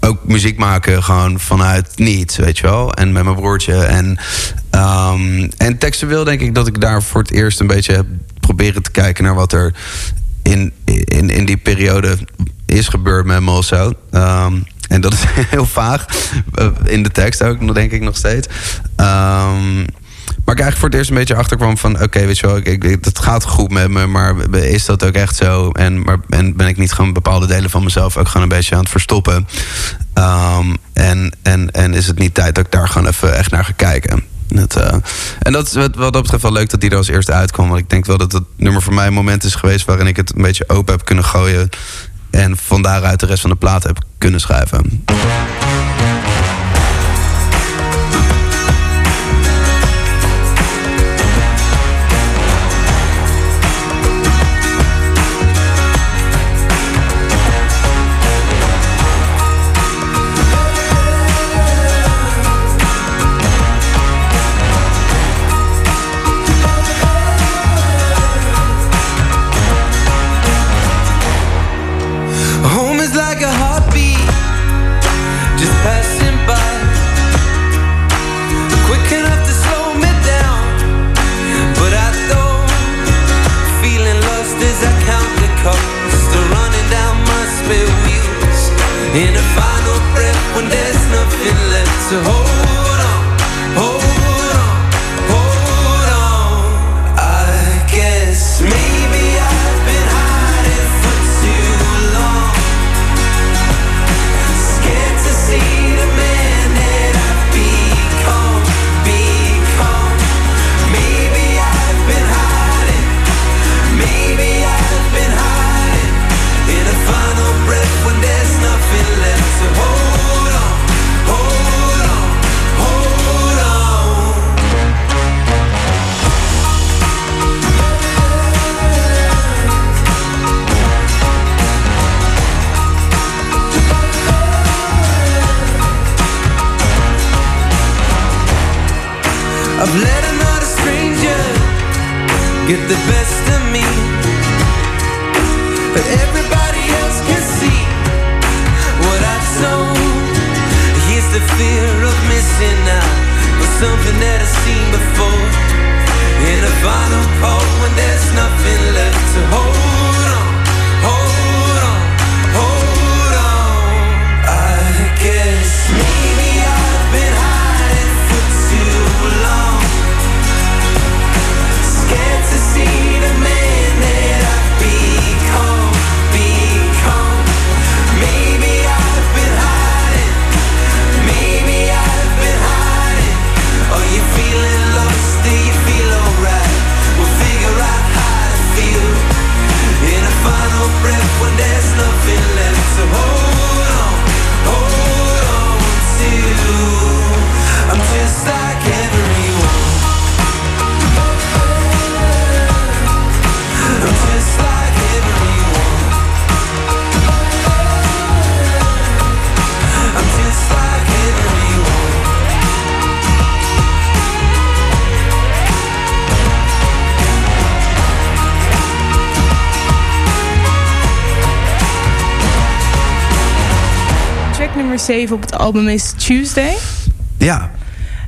ook muziek maken gewoon vanuit niets, weet je wel. En met mijn broertje. En, ehm en textueel denk ik dat ik daar voor het eerst een beetje heb proberen te kijken... naar wat er in, in, in die periode is gebeurd met me of zo. Ehm, en dat is heel vaag. eh, In de tekst ook, denk ik nog steeds. Ehm maar ik eigenlijk voor het eerst een beetje achterkwam van... oké, weet je wel, ik, ik, het gaat goed met me... maar is dat ook echt zo? En, maar, en ben ik niet gewoon bepaalde delen van mezelf... ook gewoon een beetje aan het verstoppen? Ehm, en, en, en is het niet tijd dat ik daar gewoon even echt naar ga kijken? Eh, en dat wat, wat dat betreft wel leuk dat die er als eerste uitkwam. Want ik denk wel dat het nummer voor mij een moment is geweest... waarin ik het een beetje open heb kunnen gooien... en van daaruit de rest van de plaat heb kunnen schrijven. Nothing to hold on, hold the best 7 op het album is Tuesday. Ja.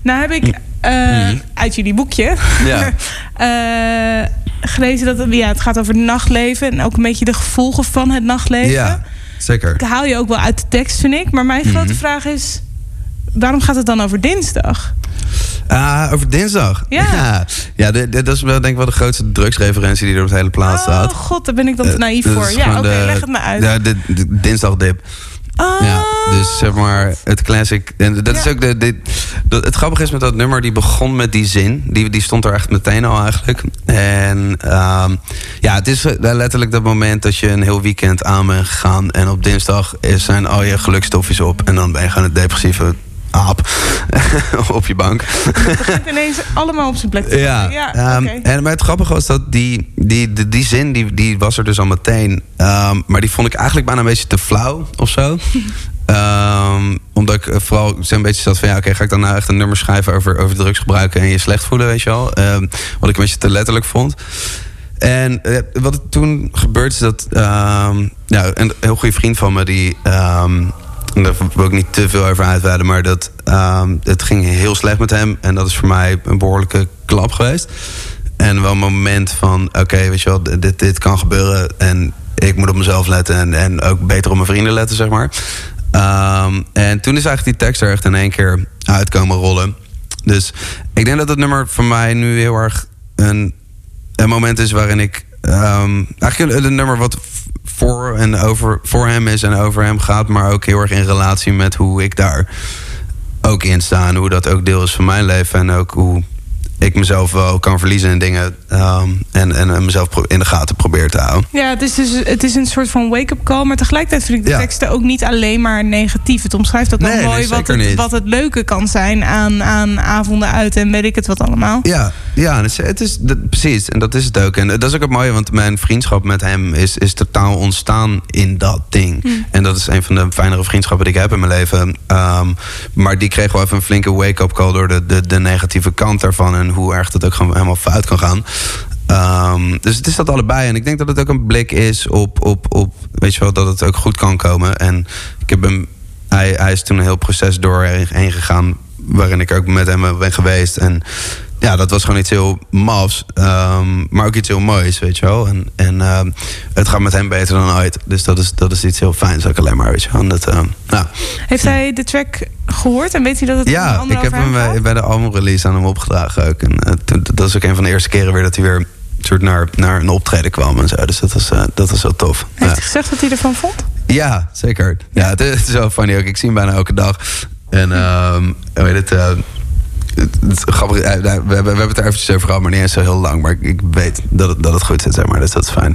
Nou heb ik eh, uit jullie boekje Ja. eh, gelezen dat het, ja, het gaat over het nachtleven en ook een beetje de gevolgen van het nachtleven. Ja, zeker. Ik haal je ook wel uit de tekst, vind ik. Maar mijn grote vraag is: waarom gaat het dan over dinsdag? Ah, over dinsdag. Ja. ja. Dat is wel denk ik wel de grootste drugsreferentie die er op het hele plaat staat. Oh god, daar ben ik dan te Eh, naïef dat voor. Ja, oké, de- leg het me uit. Ja, de, de dinsdagdip. Ja, dus zeg maar het classic. En dat is ook de, de, het grappige is met dat nummer, die begon met die zin. Die, die stond er echt meteen al eigenlijk. En ehm, ja, het is eh, letterlijk dat moment dat je een heel weekend aan bent gegaan. En op dinsdag is- zijn al je gelukstofjes op. En dan ben je gewoon een depressieve aap op je bank. Het begint ineens allemaal op zijn plek te Ja, ja ehm, en maar het grappige was dat die, die, die, die zin, die, die was er dus al meteen. Ehm, maar die vond ik eigenlijk bijna een beetje te flauw of zo. Ehm, omdat ik eh, vooral zo'n beetje zat van ja, oké, ga ik dan nou echt een nummer schrijven over, over drugs gebruiken en je slecht voelen, weet je wel. Wat ik een beetje te letterlijk vond. En eh, wat er toen gebeurt is dat ja, een heel goede vriend van me die. Daar wil ik niet te veel over uitweiden, maar dat, ehm, het ging heel slecht met hem. En dat is voor mij een behoorlijke klap geweest. En wel een moment van, oké, weet je wel, dit, dit kan gebeuren. En ik moet op mezelf letten en, en ook beter op mijn vrienden letten, zeg maar. Ehm, en toen is eigenlijk die tekst er echt in één keer uitkomen rollen. Dus ik denk dat het nummer voor mij nu heel erg een, een moment is waarin ik... ehm, eigenlijk een, nummer wat voor en over voor hem is en over hem gaat... maar ook heel erg in relatie met hoe ik daar ook in sta... en hoe dat ook deel is van mijn leven en ook hoe ik mezelf wel kan verliezen in dingen... ehm, en, en mezelf in de gaten probeer te houden. Ja, het is, dus, het is een soort van wake-up call. Maar tegelijkertijd vind ik de Ja. teksten ook niet alleen maar negatief. Het omschrijft ook wel Nee, nee, mooi wat, het, niet. wat het leuke kan zijn aan, aan avonden uit en weet ik het wat allemaal. Ja, ja het is, het is dat- precies. En dat is het ook. En dat is ook het mooie, want mijn vriendschap met hem is, is totaal ontstaan in dat ding. En dat is een van de fijnere vriendschappen die ik heb in mijn leven. Ehm, maar die kreeg wel even een flinke wake-up call door de, de, de negatieve kant daarvan. En hoe erg dat ook gewoon helemaal fout kan gaan. Ehm, dus het is dat allebei. En ik denk dat het ook een blik is op, op, op weet je wel, dat het ook goed kan komen. En ik heb hem, hij, hij is toen een heel proces doorheen gegaan. Waarin ik ook met hem ben geweest. En ja, dat was gewoon iets heel mafs. Ehm, maar ook iets heel moois, weet je wel. En, en ehm, het gaat met hem beter dan ooit. Dus dat is, dat is iets heel fijns ook alleen maar, weet je. Dat. Heeft hij de track gehoord? En weet hij dat het ja, ik heb hem bij, bij de albumrelease aan hem opgedragen ook. En, eh, dat is ook een van de eerste keren weer dat hij weer soort naar, naar een optreden kwam en zo. Dus dat was, eh, dat was wel tof. Heeft hij gezegd wat hij ervan vond? Ja, zeker. Ja, het, is wel funny ook. Ik zie hem bijna elke dag. En ehm, weet eh, het, het, grappig, nou, we, we, hebben het er eventjes over gehad, maar niet eens zo heel lang. Maar ik, ik weet dat het, dat het goed zit, zeg maar. Dus dat is fijn.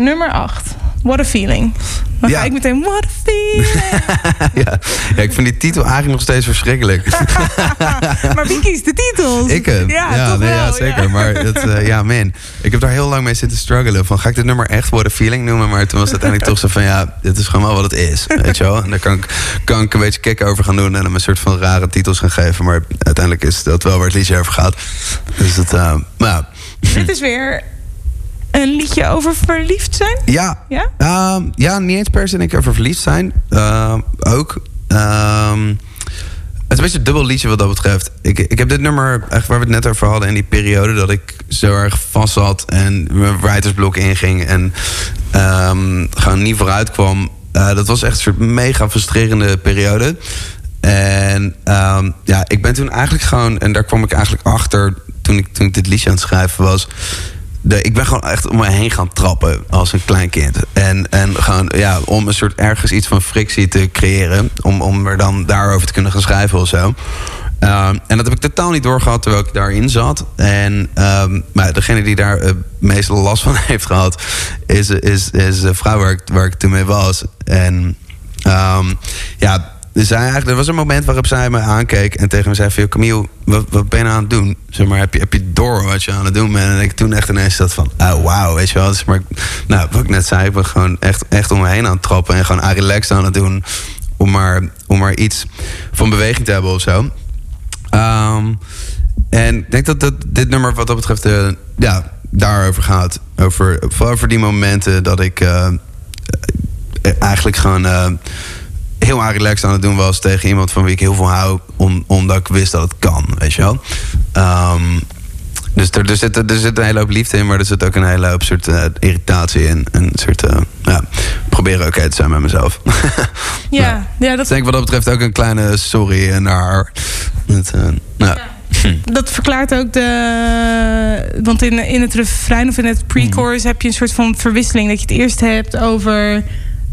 nummer 8. What a feeling. Dan ja. ga ik meteen, what a feeling. ja. ja. ik vind die titel eigenlijk nog steeds verschrikkelijk. maar wie kiest de titels? Ik hem. Ja, zeker. Maar eh, ja, man. Ik heb daar heel lang mee zitten struggelen. Van, ga ik dit nummer echt what a feeling noemen? Maar toen was het uiteindelijk toch zo van, ja, dit is gewoon wel wat het is. Weet je wel? En daar kan ik, kan ik een beetje kick over gaan doen. En hem een soort van rare titels gaan geven. Maar uiteindelijk is dat wel waar het liedje over gaat. Dus dat, uh, eh, maar... Dit is weer een liedje over verliefd zijn. Ja. Ja? Ehm, ja, niet eens per se denk ik over verliefd zijn. Ehm, ook. Ehm, het is een beetje een dubbel liedje wat dat betreft. Ik, ik heb dit nummer, echt waar we het net over hadden... in die periode dat ik zo erg vast zat... en mijn writersblok inging... en gewoon niet vooruit kwam. Eh, dat was echt een soort mega frustrerende periode. En ja, ik ben toen eigenlijk gewoon... en daar kwam ik eigenlijk achter toen ik, toen ik dit liedje aan het schrijven was... Ik ben gewoon echt om me heen gaan trappen als een klein kind. En, en gewoon, ja, om een soort ergens iets van frictie te creëren. Om, om er dan daarover te kunnen gaan schrijven of zo. Ehm, en dat heb ik totaal niet doorgehad terwijl ik daarin zat. En ehm, maar degene die daar het meeste last van heeft gehad... is, is, is de vrouw waar ik, waar ik toen mee was. En ehm, ja, dus zij eigenlijk, er was een moment waarop zij me aankeek en tegen me zei: van, "Joh, Camille, wat, ben je nou aan het doen? Zeg maar, heb je, heb je door wat je aan het doen bent? En ik toen echt ineens dat van: oh wauw, weet je wel. Dus maar, nou, wat ik net zei, ik ben gewoon echt, echt om me heen aan het trappen en gewoon aan relaxed aan het doen. Om maar, om maar iets van beweging te hebben of zo. Ehm, en ik denk dat, dat dit nummer wat dat betreft eh, ja, daarover gaat. Over, over die momenten dat ik eh, eh, eigenlijk gewoon heel aan relaxed aan het doen was tegen iemand van wie ik heel veel hou. Om, omdat ik wist dat het kan, weet je wel. Ehm, dus er, er, zit, er zit een hele hoop liefde in, maar er zit ook een hele hoop soort eh, irritatie in. Een soort, eh, ja, proberen oké te zijn met mezelf. Ja, ja, Ik dat, denk wat dat betreft ook een kleine sorry naar haar. Nou, dat verklaart ook de... Want in, in het refrein of in het pre-chorus heb je een soort van verwisseling. Dat je het eerst hebt over...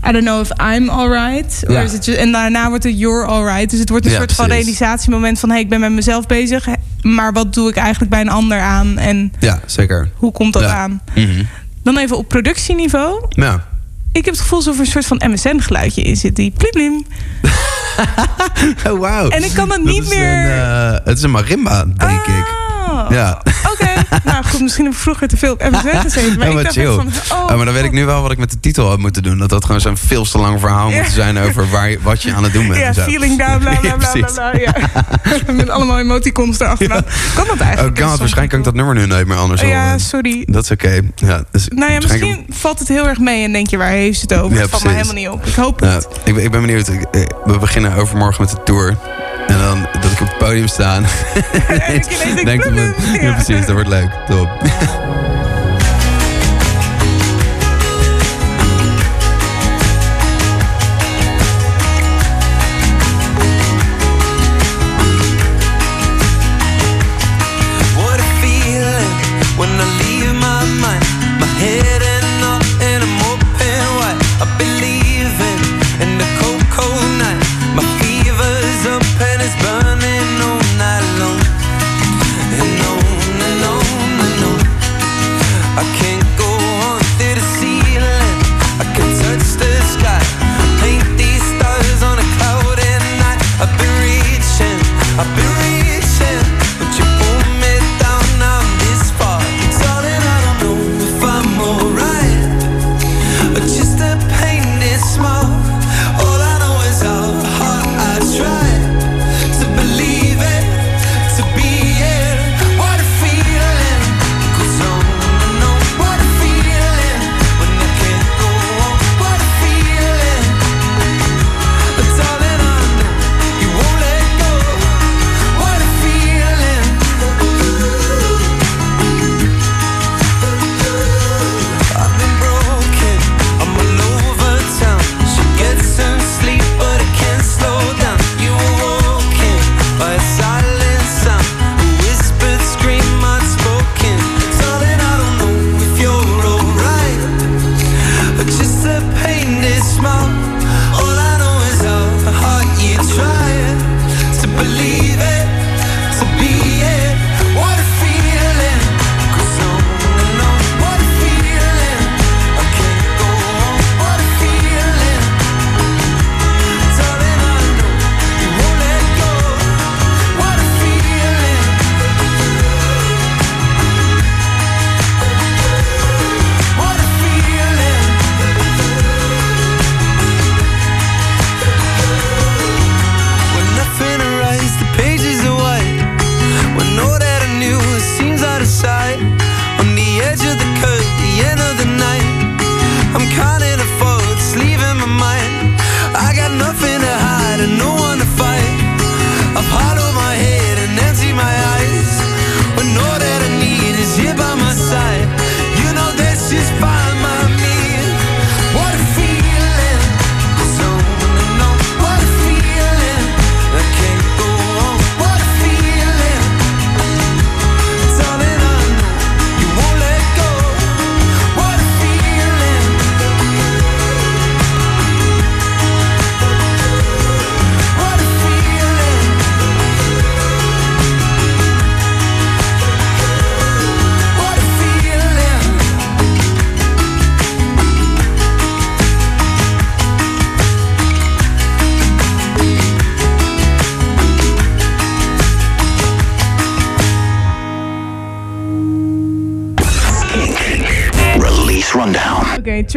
I don't know if I'm alright. Ja. En daarna wordt het you're alright. Dus het wordt een Ja, soort van realisatiemoment van... hey, ik ben met mezelf bezig. Maar wat doe ik eigenlijk bij een ander aan? En ja, zeker. hoe komt dat Ja. aan? Mhm. Dan even op productieniveau. Ja. Ik heb het gevoel alsof er een soort van MSN-geluidje in zit. Die plim plim. Oh, wauw. En ik kan het niet meer- Een, eh, het is een marimba, denk ik. Ah, Ja. Oké. Nou goed, misschien heb ik vroeger te veel op MSN gezeten. Maar Oh, ik dacht van... Oh, Oh, maar dan weet ik nu wel wat ik met de titel had moeten doen. Dat dat gewoon zo'n veel te lang verhaal moet zijn over waar, je- wat je aan het doen bent. Ja, zo. feeling down, bla bla bla bla. ja. Met allemaal emoticons erachteraan. Kan dat Oh eigenlijk? god, waarschijnlijk kan ik dat nummer nu nooit meer anders Ja, sorry. Dat is oké. Ja, dus Nou ja, waarschijnlijk- misschien valt het heel erg mee en denk je, waar heeft het over? Het valt me helemaal niet op. Ik hoop het. ik, ben- ik ben benieuwd. We beginnen overmorgen met de tour. En dan podium sta. En ik ineens denk, ja. ja, precies, dat wordt leuk. Top.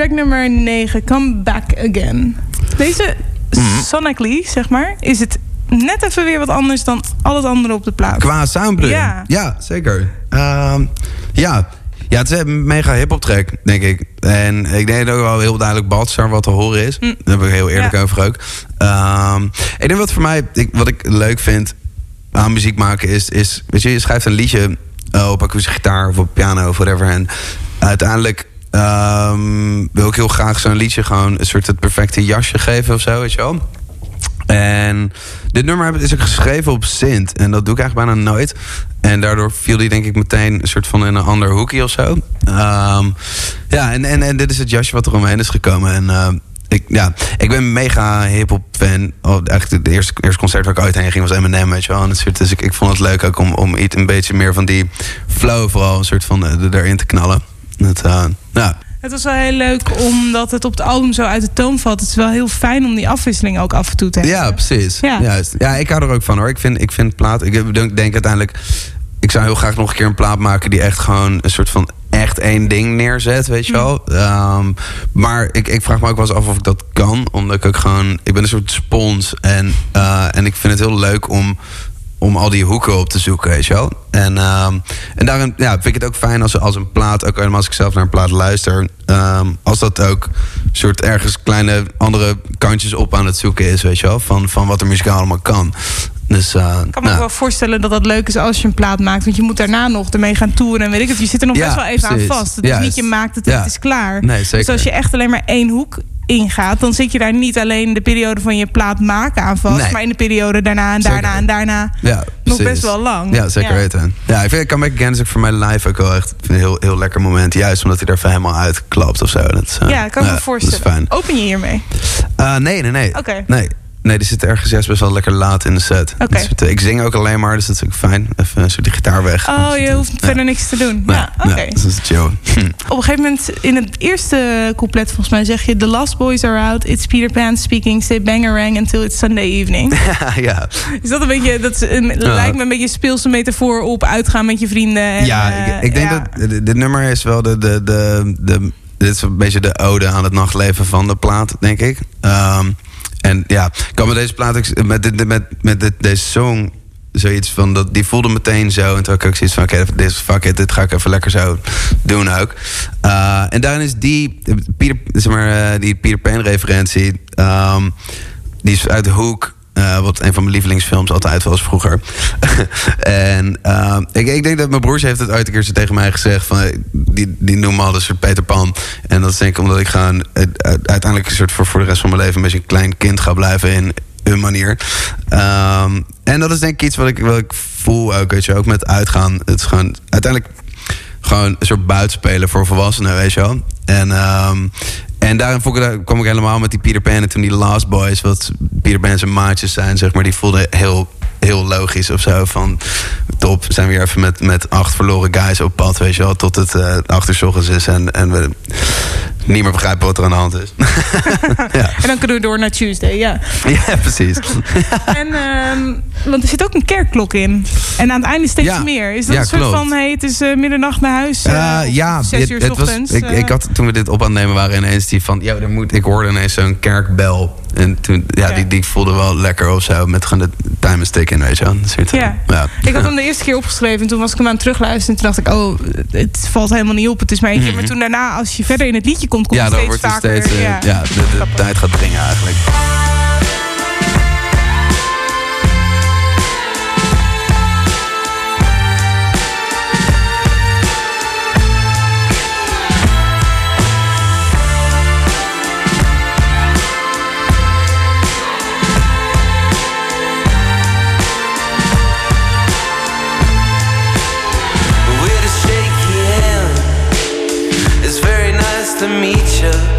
Track nummer 9, Come Back Again. Deze Mhm. sonically, zeg maar, is het net even weer wat anders dan al het andere op de plaat. Qua soundbreuk. Ja. ja zeker. Ehm, ja. ja, het is een mega hip-hop track, denk ik. En ik denk dat ook wel heel duidelijk Baltzar wat te horen is. Daar heb ik heel eerlijk Ja. over ook. Ehm, ik denk wat voor mij, ik, wat ik leuk vind aan muziek maken is, is weet je, je schrijft een liedje eh, op akoestische gitaar of op piano of whatever. En uiteindelijk ehm, wil ik heel graag zo'n liedje gewoon een soort het perfecte jasje geven of zo, weet je wel. En dit nummer is ook geschreven op synth. En dat doe ik eigenlijk bijna nooit. En daardoor viel die denk ik meteen een soort van in een ander hoekje of zo. Ehm, ja, en, en, en dit is het jasje wat er omheen is gekomen. En eh, ik, ja, ik ben mega hip-hop fan. Oh, eigenlijk het eerste, eerste concert waar ik ooit heen ging was Eminem, weet je wel. En soort, dus ik, ik vond het leuk ook om, om iets een beetje meer van die flow vooral een soort van eh, erin te knallen. Het, ja. Het was wel heel leuk omdat het op het album zo uit de toon valt. Het is wel heel fijn om die afwisseling ook af en toe te hebben. Ja, precies. Ja. Ja. Juist. ja, ik hou er ook van hoor. Ik vind, ik vind plaat. Ik denk, denk uiteindelijk. Ik zou heel graag nog een keer een plaat maken die echt gewoon een soort van echt één ding neerzet, weet je wel. Ehm, maar ik, ik vraag me ook wel eens af of ik dat kan. Omdat ik ook gewoon. Ik ben een soort spons. En, eh, en ik vind het heel leuk om om al die hoeken op te zoeken, weet je wel. En, ehm, en daarom ja, vind ik het ook fijn als, als een plaat, ook helemaal als ik zelf naar een plaat luister, ehm, als dat ook soort ergens kleine andere kantjes op aan het zoeken is, weet je wel, van, van wat er muzikaal allemaal kan. Dus, eh, Ik kan me nou, ook wel voorstellen dat dat leuk is als je een plaat maakt. Want je moet daarna nog ermee gaan toeren en weet ik het. Je zit er nog Ja, best wel even precies. aan vast. Het is Juist. niet je maakt het en Ja. het is klaar. Nee, zeker. Dus als je echt alleen maar één hoek ingaat... dan zit je daar niet alleen de periode van je plaat maken aan vast... Nee. maar in de periode daarna en daarna Zeker. en daarna... ja, nog best wel lang. Ja, zeker Ja. weten. Ja, ik vind Come Back Again is ook voor mij live ook wel echt een heel, heel lekker moment. Juist omdat hij er even helemaal uitklapt of zo. Dat is, eh, Ja, kan ik me dat voorstellen. is fijn. Open je hiermee? Eh, nee, nee, nee. Oké. Nee. Nee, die zit ergens juist best wel lekker laat in de set. Oké. Dus ik zing ook alleen maar, dus dat is ook fijn. Even een soort die gitaar weg. Oh, je hoeft Ja. verder niks te doen. Nee, Ja, oké. dus dat is chill. Op een gegeven moment in het eerste couplet volgens mij zeg je... The last boys are out, it's Peter Pan speaking... Say bangarang until it's Sunday evening. ja, Is dat een beetje... Dat een- lijkt me een beetje een speelse metafoor op uitgaan met je vrienden. En, ja eh, ik, ik denk dat dit, dit nummer is wel de, de, de, de... Dit is een beetje de ode aan het nachtleven van de plaat, denk ik. Ehm, en ja, ik kan met deze plaat... Met, dit- met, met dit, deze song zoiets van... Dat, die voelde meteen zo. En toen had ik ook zoiets van... Oké, dit is fuck it. Dit ga ik even lekker zo doen ook. Eh, en daarin is die... Peter, zeg maar, eh, die Peter Pan referentie... ehm, die is uit de hoek... eh, wat een van mijn lievelingsfilms altijd was vroeger. en eh, ik, ik denk dat mijn broers heeft het ooit een keer zo tegen mij gezegd. Van, eh, die, die noemen me een soort Peter Pan. En dat is denk ik omdat ik gewoon uiteindelijk een soort voor, voor de rest van mijn leven een beetje een klein kind ga blijven in hun manier. Ehm, en dat is denk ik iets wat ik, wat ik voel ook, weet je, ook met uitgaan. Het is gewoon uiteindelijk gewoon een soort buitenspelen voor volwassenen, weet je wel. En, ehm, en daarin vond ik, kwam ik helemaal met die Peter Pan en toen die Last Boys, wat Peter Pan zijn maatjes zijn, zeg maar, die voelden heel, heel logisch of zo. Van top, zijn we weer even met, met acht verloren guys op pad, weet je wel, tot het uh, achter 's ochtends is en, en we niet meer begrijpen wat er aan de hand is. ja. En dan kunnen we door naar Tuesday, ja. Ja, precies. en, um, want er zit ook een kerkklok in. En aan het einde steeds Ja. meer. Is dat Ja, een soort klopt. van, hey, het is uh, middernacht naar huis? Uh, ja, zes het, uur het was, ochtends. ik, uh, ik had, toen we dit op aan het nemen waren ineens die van... Ja, er moet, ik hoorde ineens zo'n kerkbel. En toen, ja, Ja. Die, die voelde wel lekker of zo. Met gewoon de time stick in, weet je wel. Soort, Ja. ja. Ik had hem de eerste keer opgeschreven en toen was ik hem aan het terugluisteren. En toen dacht ik, oh, het valt helemaal niet op. Het is maar. Maar toen daarna, als je verder in het liedje komt, komt Mhm. Ja, het dan steeds vaker. steeds... eh, ja, de, de tijd gaat dringen eigenlijk. To meet you.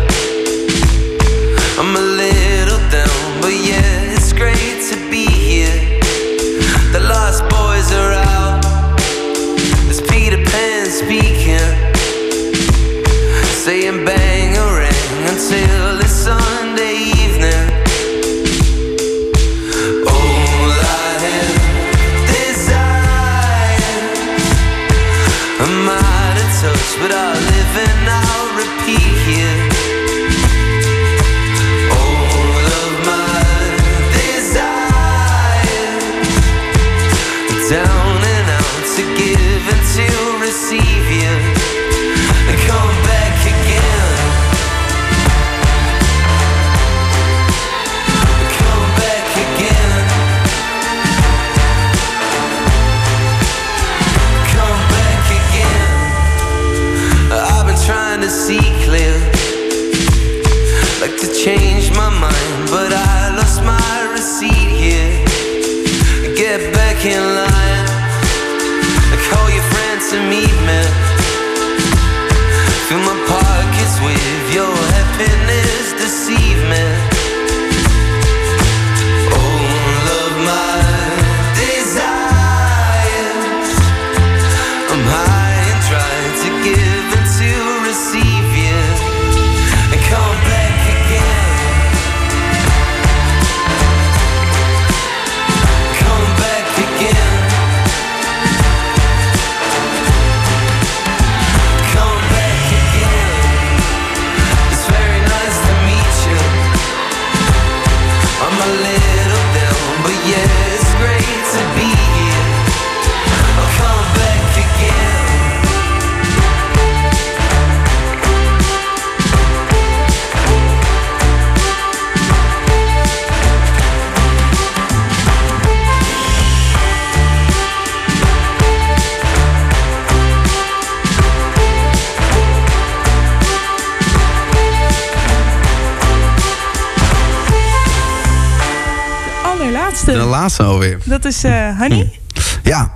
Dat is eh, Honey. Ja,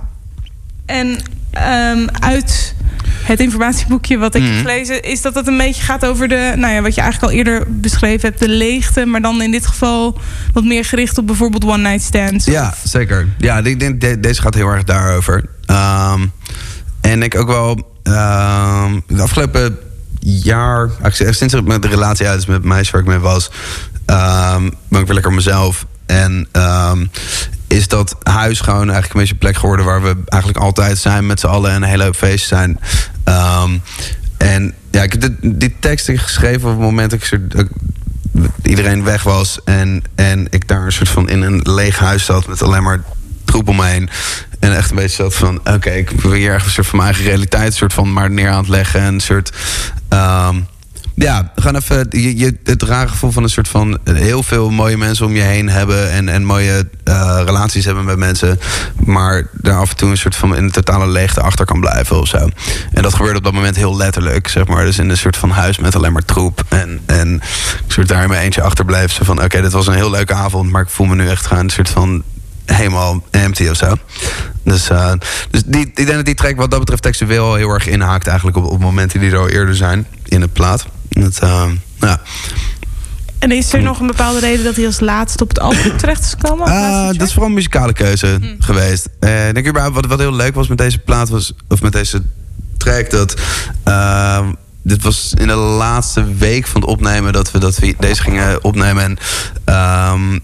En ehm, uit het informatieboekje wat ik Mhm. heb gelezen... is dat het een beetje gaat over de... nou ja, wat je eigenlijk al eerder beschreven hebt... de leegte, maar dan in dit geval... wat meer gericht op bijvoorbeeld one-night stands. Ja, zeker. Ja, ik denk de- deze gaat heel erg daarover. Ehm, en ik ook wel ehm de afgelopen jaar, eigenlijk sinds ik met de relatie uit is met meisje waar ik mee was, ehm, ben ik weer lekker mezelf. En is dat huis gewoon eigenlijk een beetje een plek geworden waar we eigenlijk altijd zijn met z'n allen en een hele hoop feestjes zijn. Ehm, en ja, ik heb dit, die teksten geschreven op het moment dat ik, iedereen weg was. En, en ik daar een soort van in een leeg huis zat met alleen maar troep om me heen. En echt een beetje zat van, oké, ik probeer hier een soort van mijn eigen realiteit, soort van maar neer aan het leggen. En een soort, ehm, ja, gewoon even je, het rare gevoel van een soort van heel veel mooie mensen om je heen hebben. En, en mooie eh, relaties hebben met mensen. Maar daar af en toe een soort van in een totale leegte achter kan blijven of zo. En dat gebeurde op dat moment heel letterlijk, zeg maar. Dus in een soort van huis met alleen maar troep. En, en ik soort daar in mijn eentje achterbleef. Zo van, oké, dit was een heel leuke avond. Maar ik voel me nu echt gewoon een soort van helemaal empty of zo. Dus, eh, dus die, ik denk die track wat dat betreft textueel heel erg inhaakt eigenlijk op, op momenten die er al eerder zijn in het plaat. Dat, eh, ja. En is er nog een bepaalde reden dat hij als laatste op het album terecht is gekomen? Laatste dat is vooral een muzikale keuze Hm. geweest. Ik denk überhaupt wat, wat heel leuk was met deze plaat was, of met deze track, dat eh, dit was in de laatste week van het opnemen dat we, dat we deze gingen opnemen. En ehm,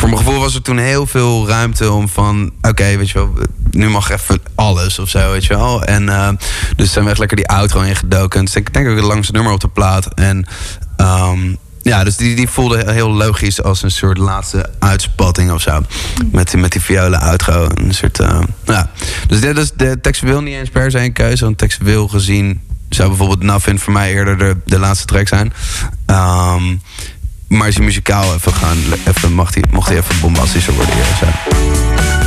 voor mijn gevoel was er toen heel veel ruimte om van, oké, weet je wel, nu mag even alles of zo, weet je wel. En eh, dus zijn we echt lekker die outro ingedoken. Dus ik denk ook het langste nummer op de plaat. En ehm, ja, dus die, die voelde heel logisch als een soort laatste uitspatting of zo. Met, die- met die violen outro. Een soort, eh, ja. Dus dit is de textueel niet eens per se een keuze. Want textueel gezien zou bijvoorbeeld Nothing voor mij eerder de, de laatste track zijn. Ehm, maar hij muzikaal even gaan, even, mag die, mocht hij even bombastischer worden hier.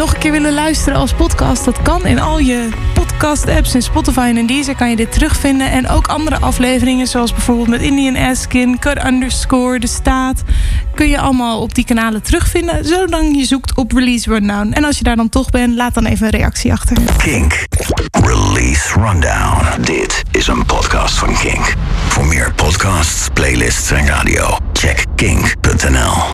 Nog een keer willen luisteren als podcast, dat kan in al je podcast-apps in Spotify en Deezer kan je dit terugvinden. En ook andere afleveringen, zoals bijvoorbeeld met Indian Askin, Cut Underscore, De Staat, kun je allemaal op die kanalen terugvinden, zolang je zoekt op Release Rundown. En als je daar dan toch bent, laat dan even een reactie achter. Kink. Release Rundown. Dit is een podcast van Kink. Voor meer podcasts, playlists en radio, check kink.nl.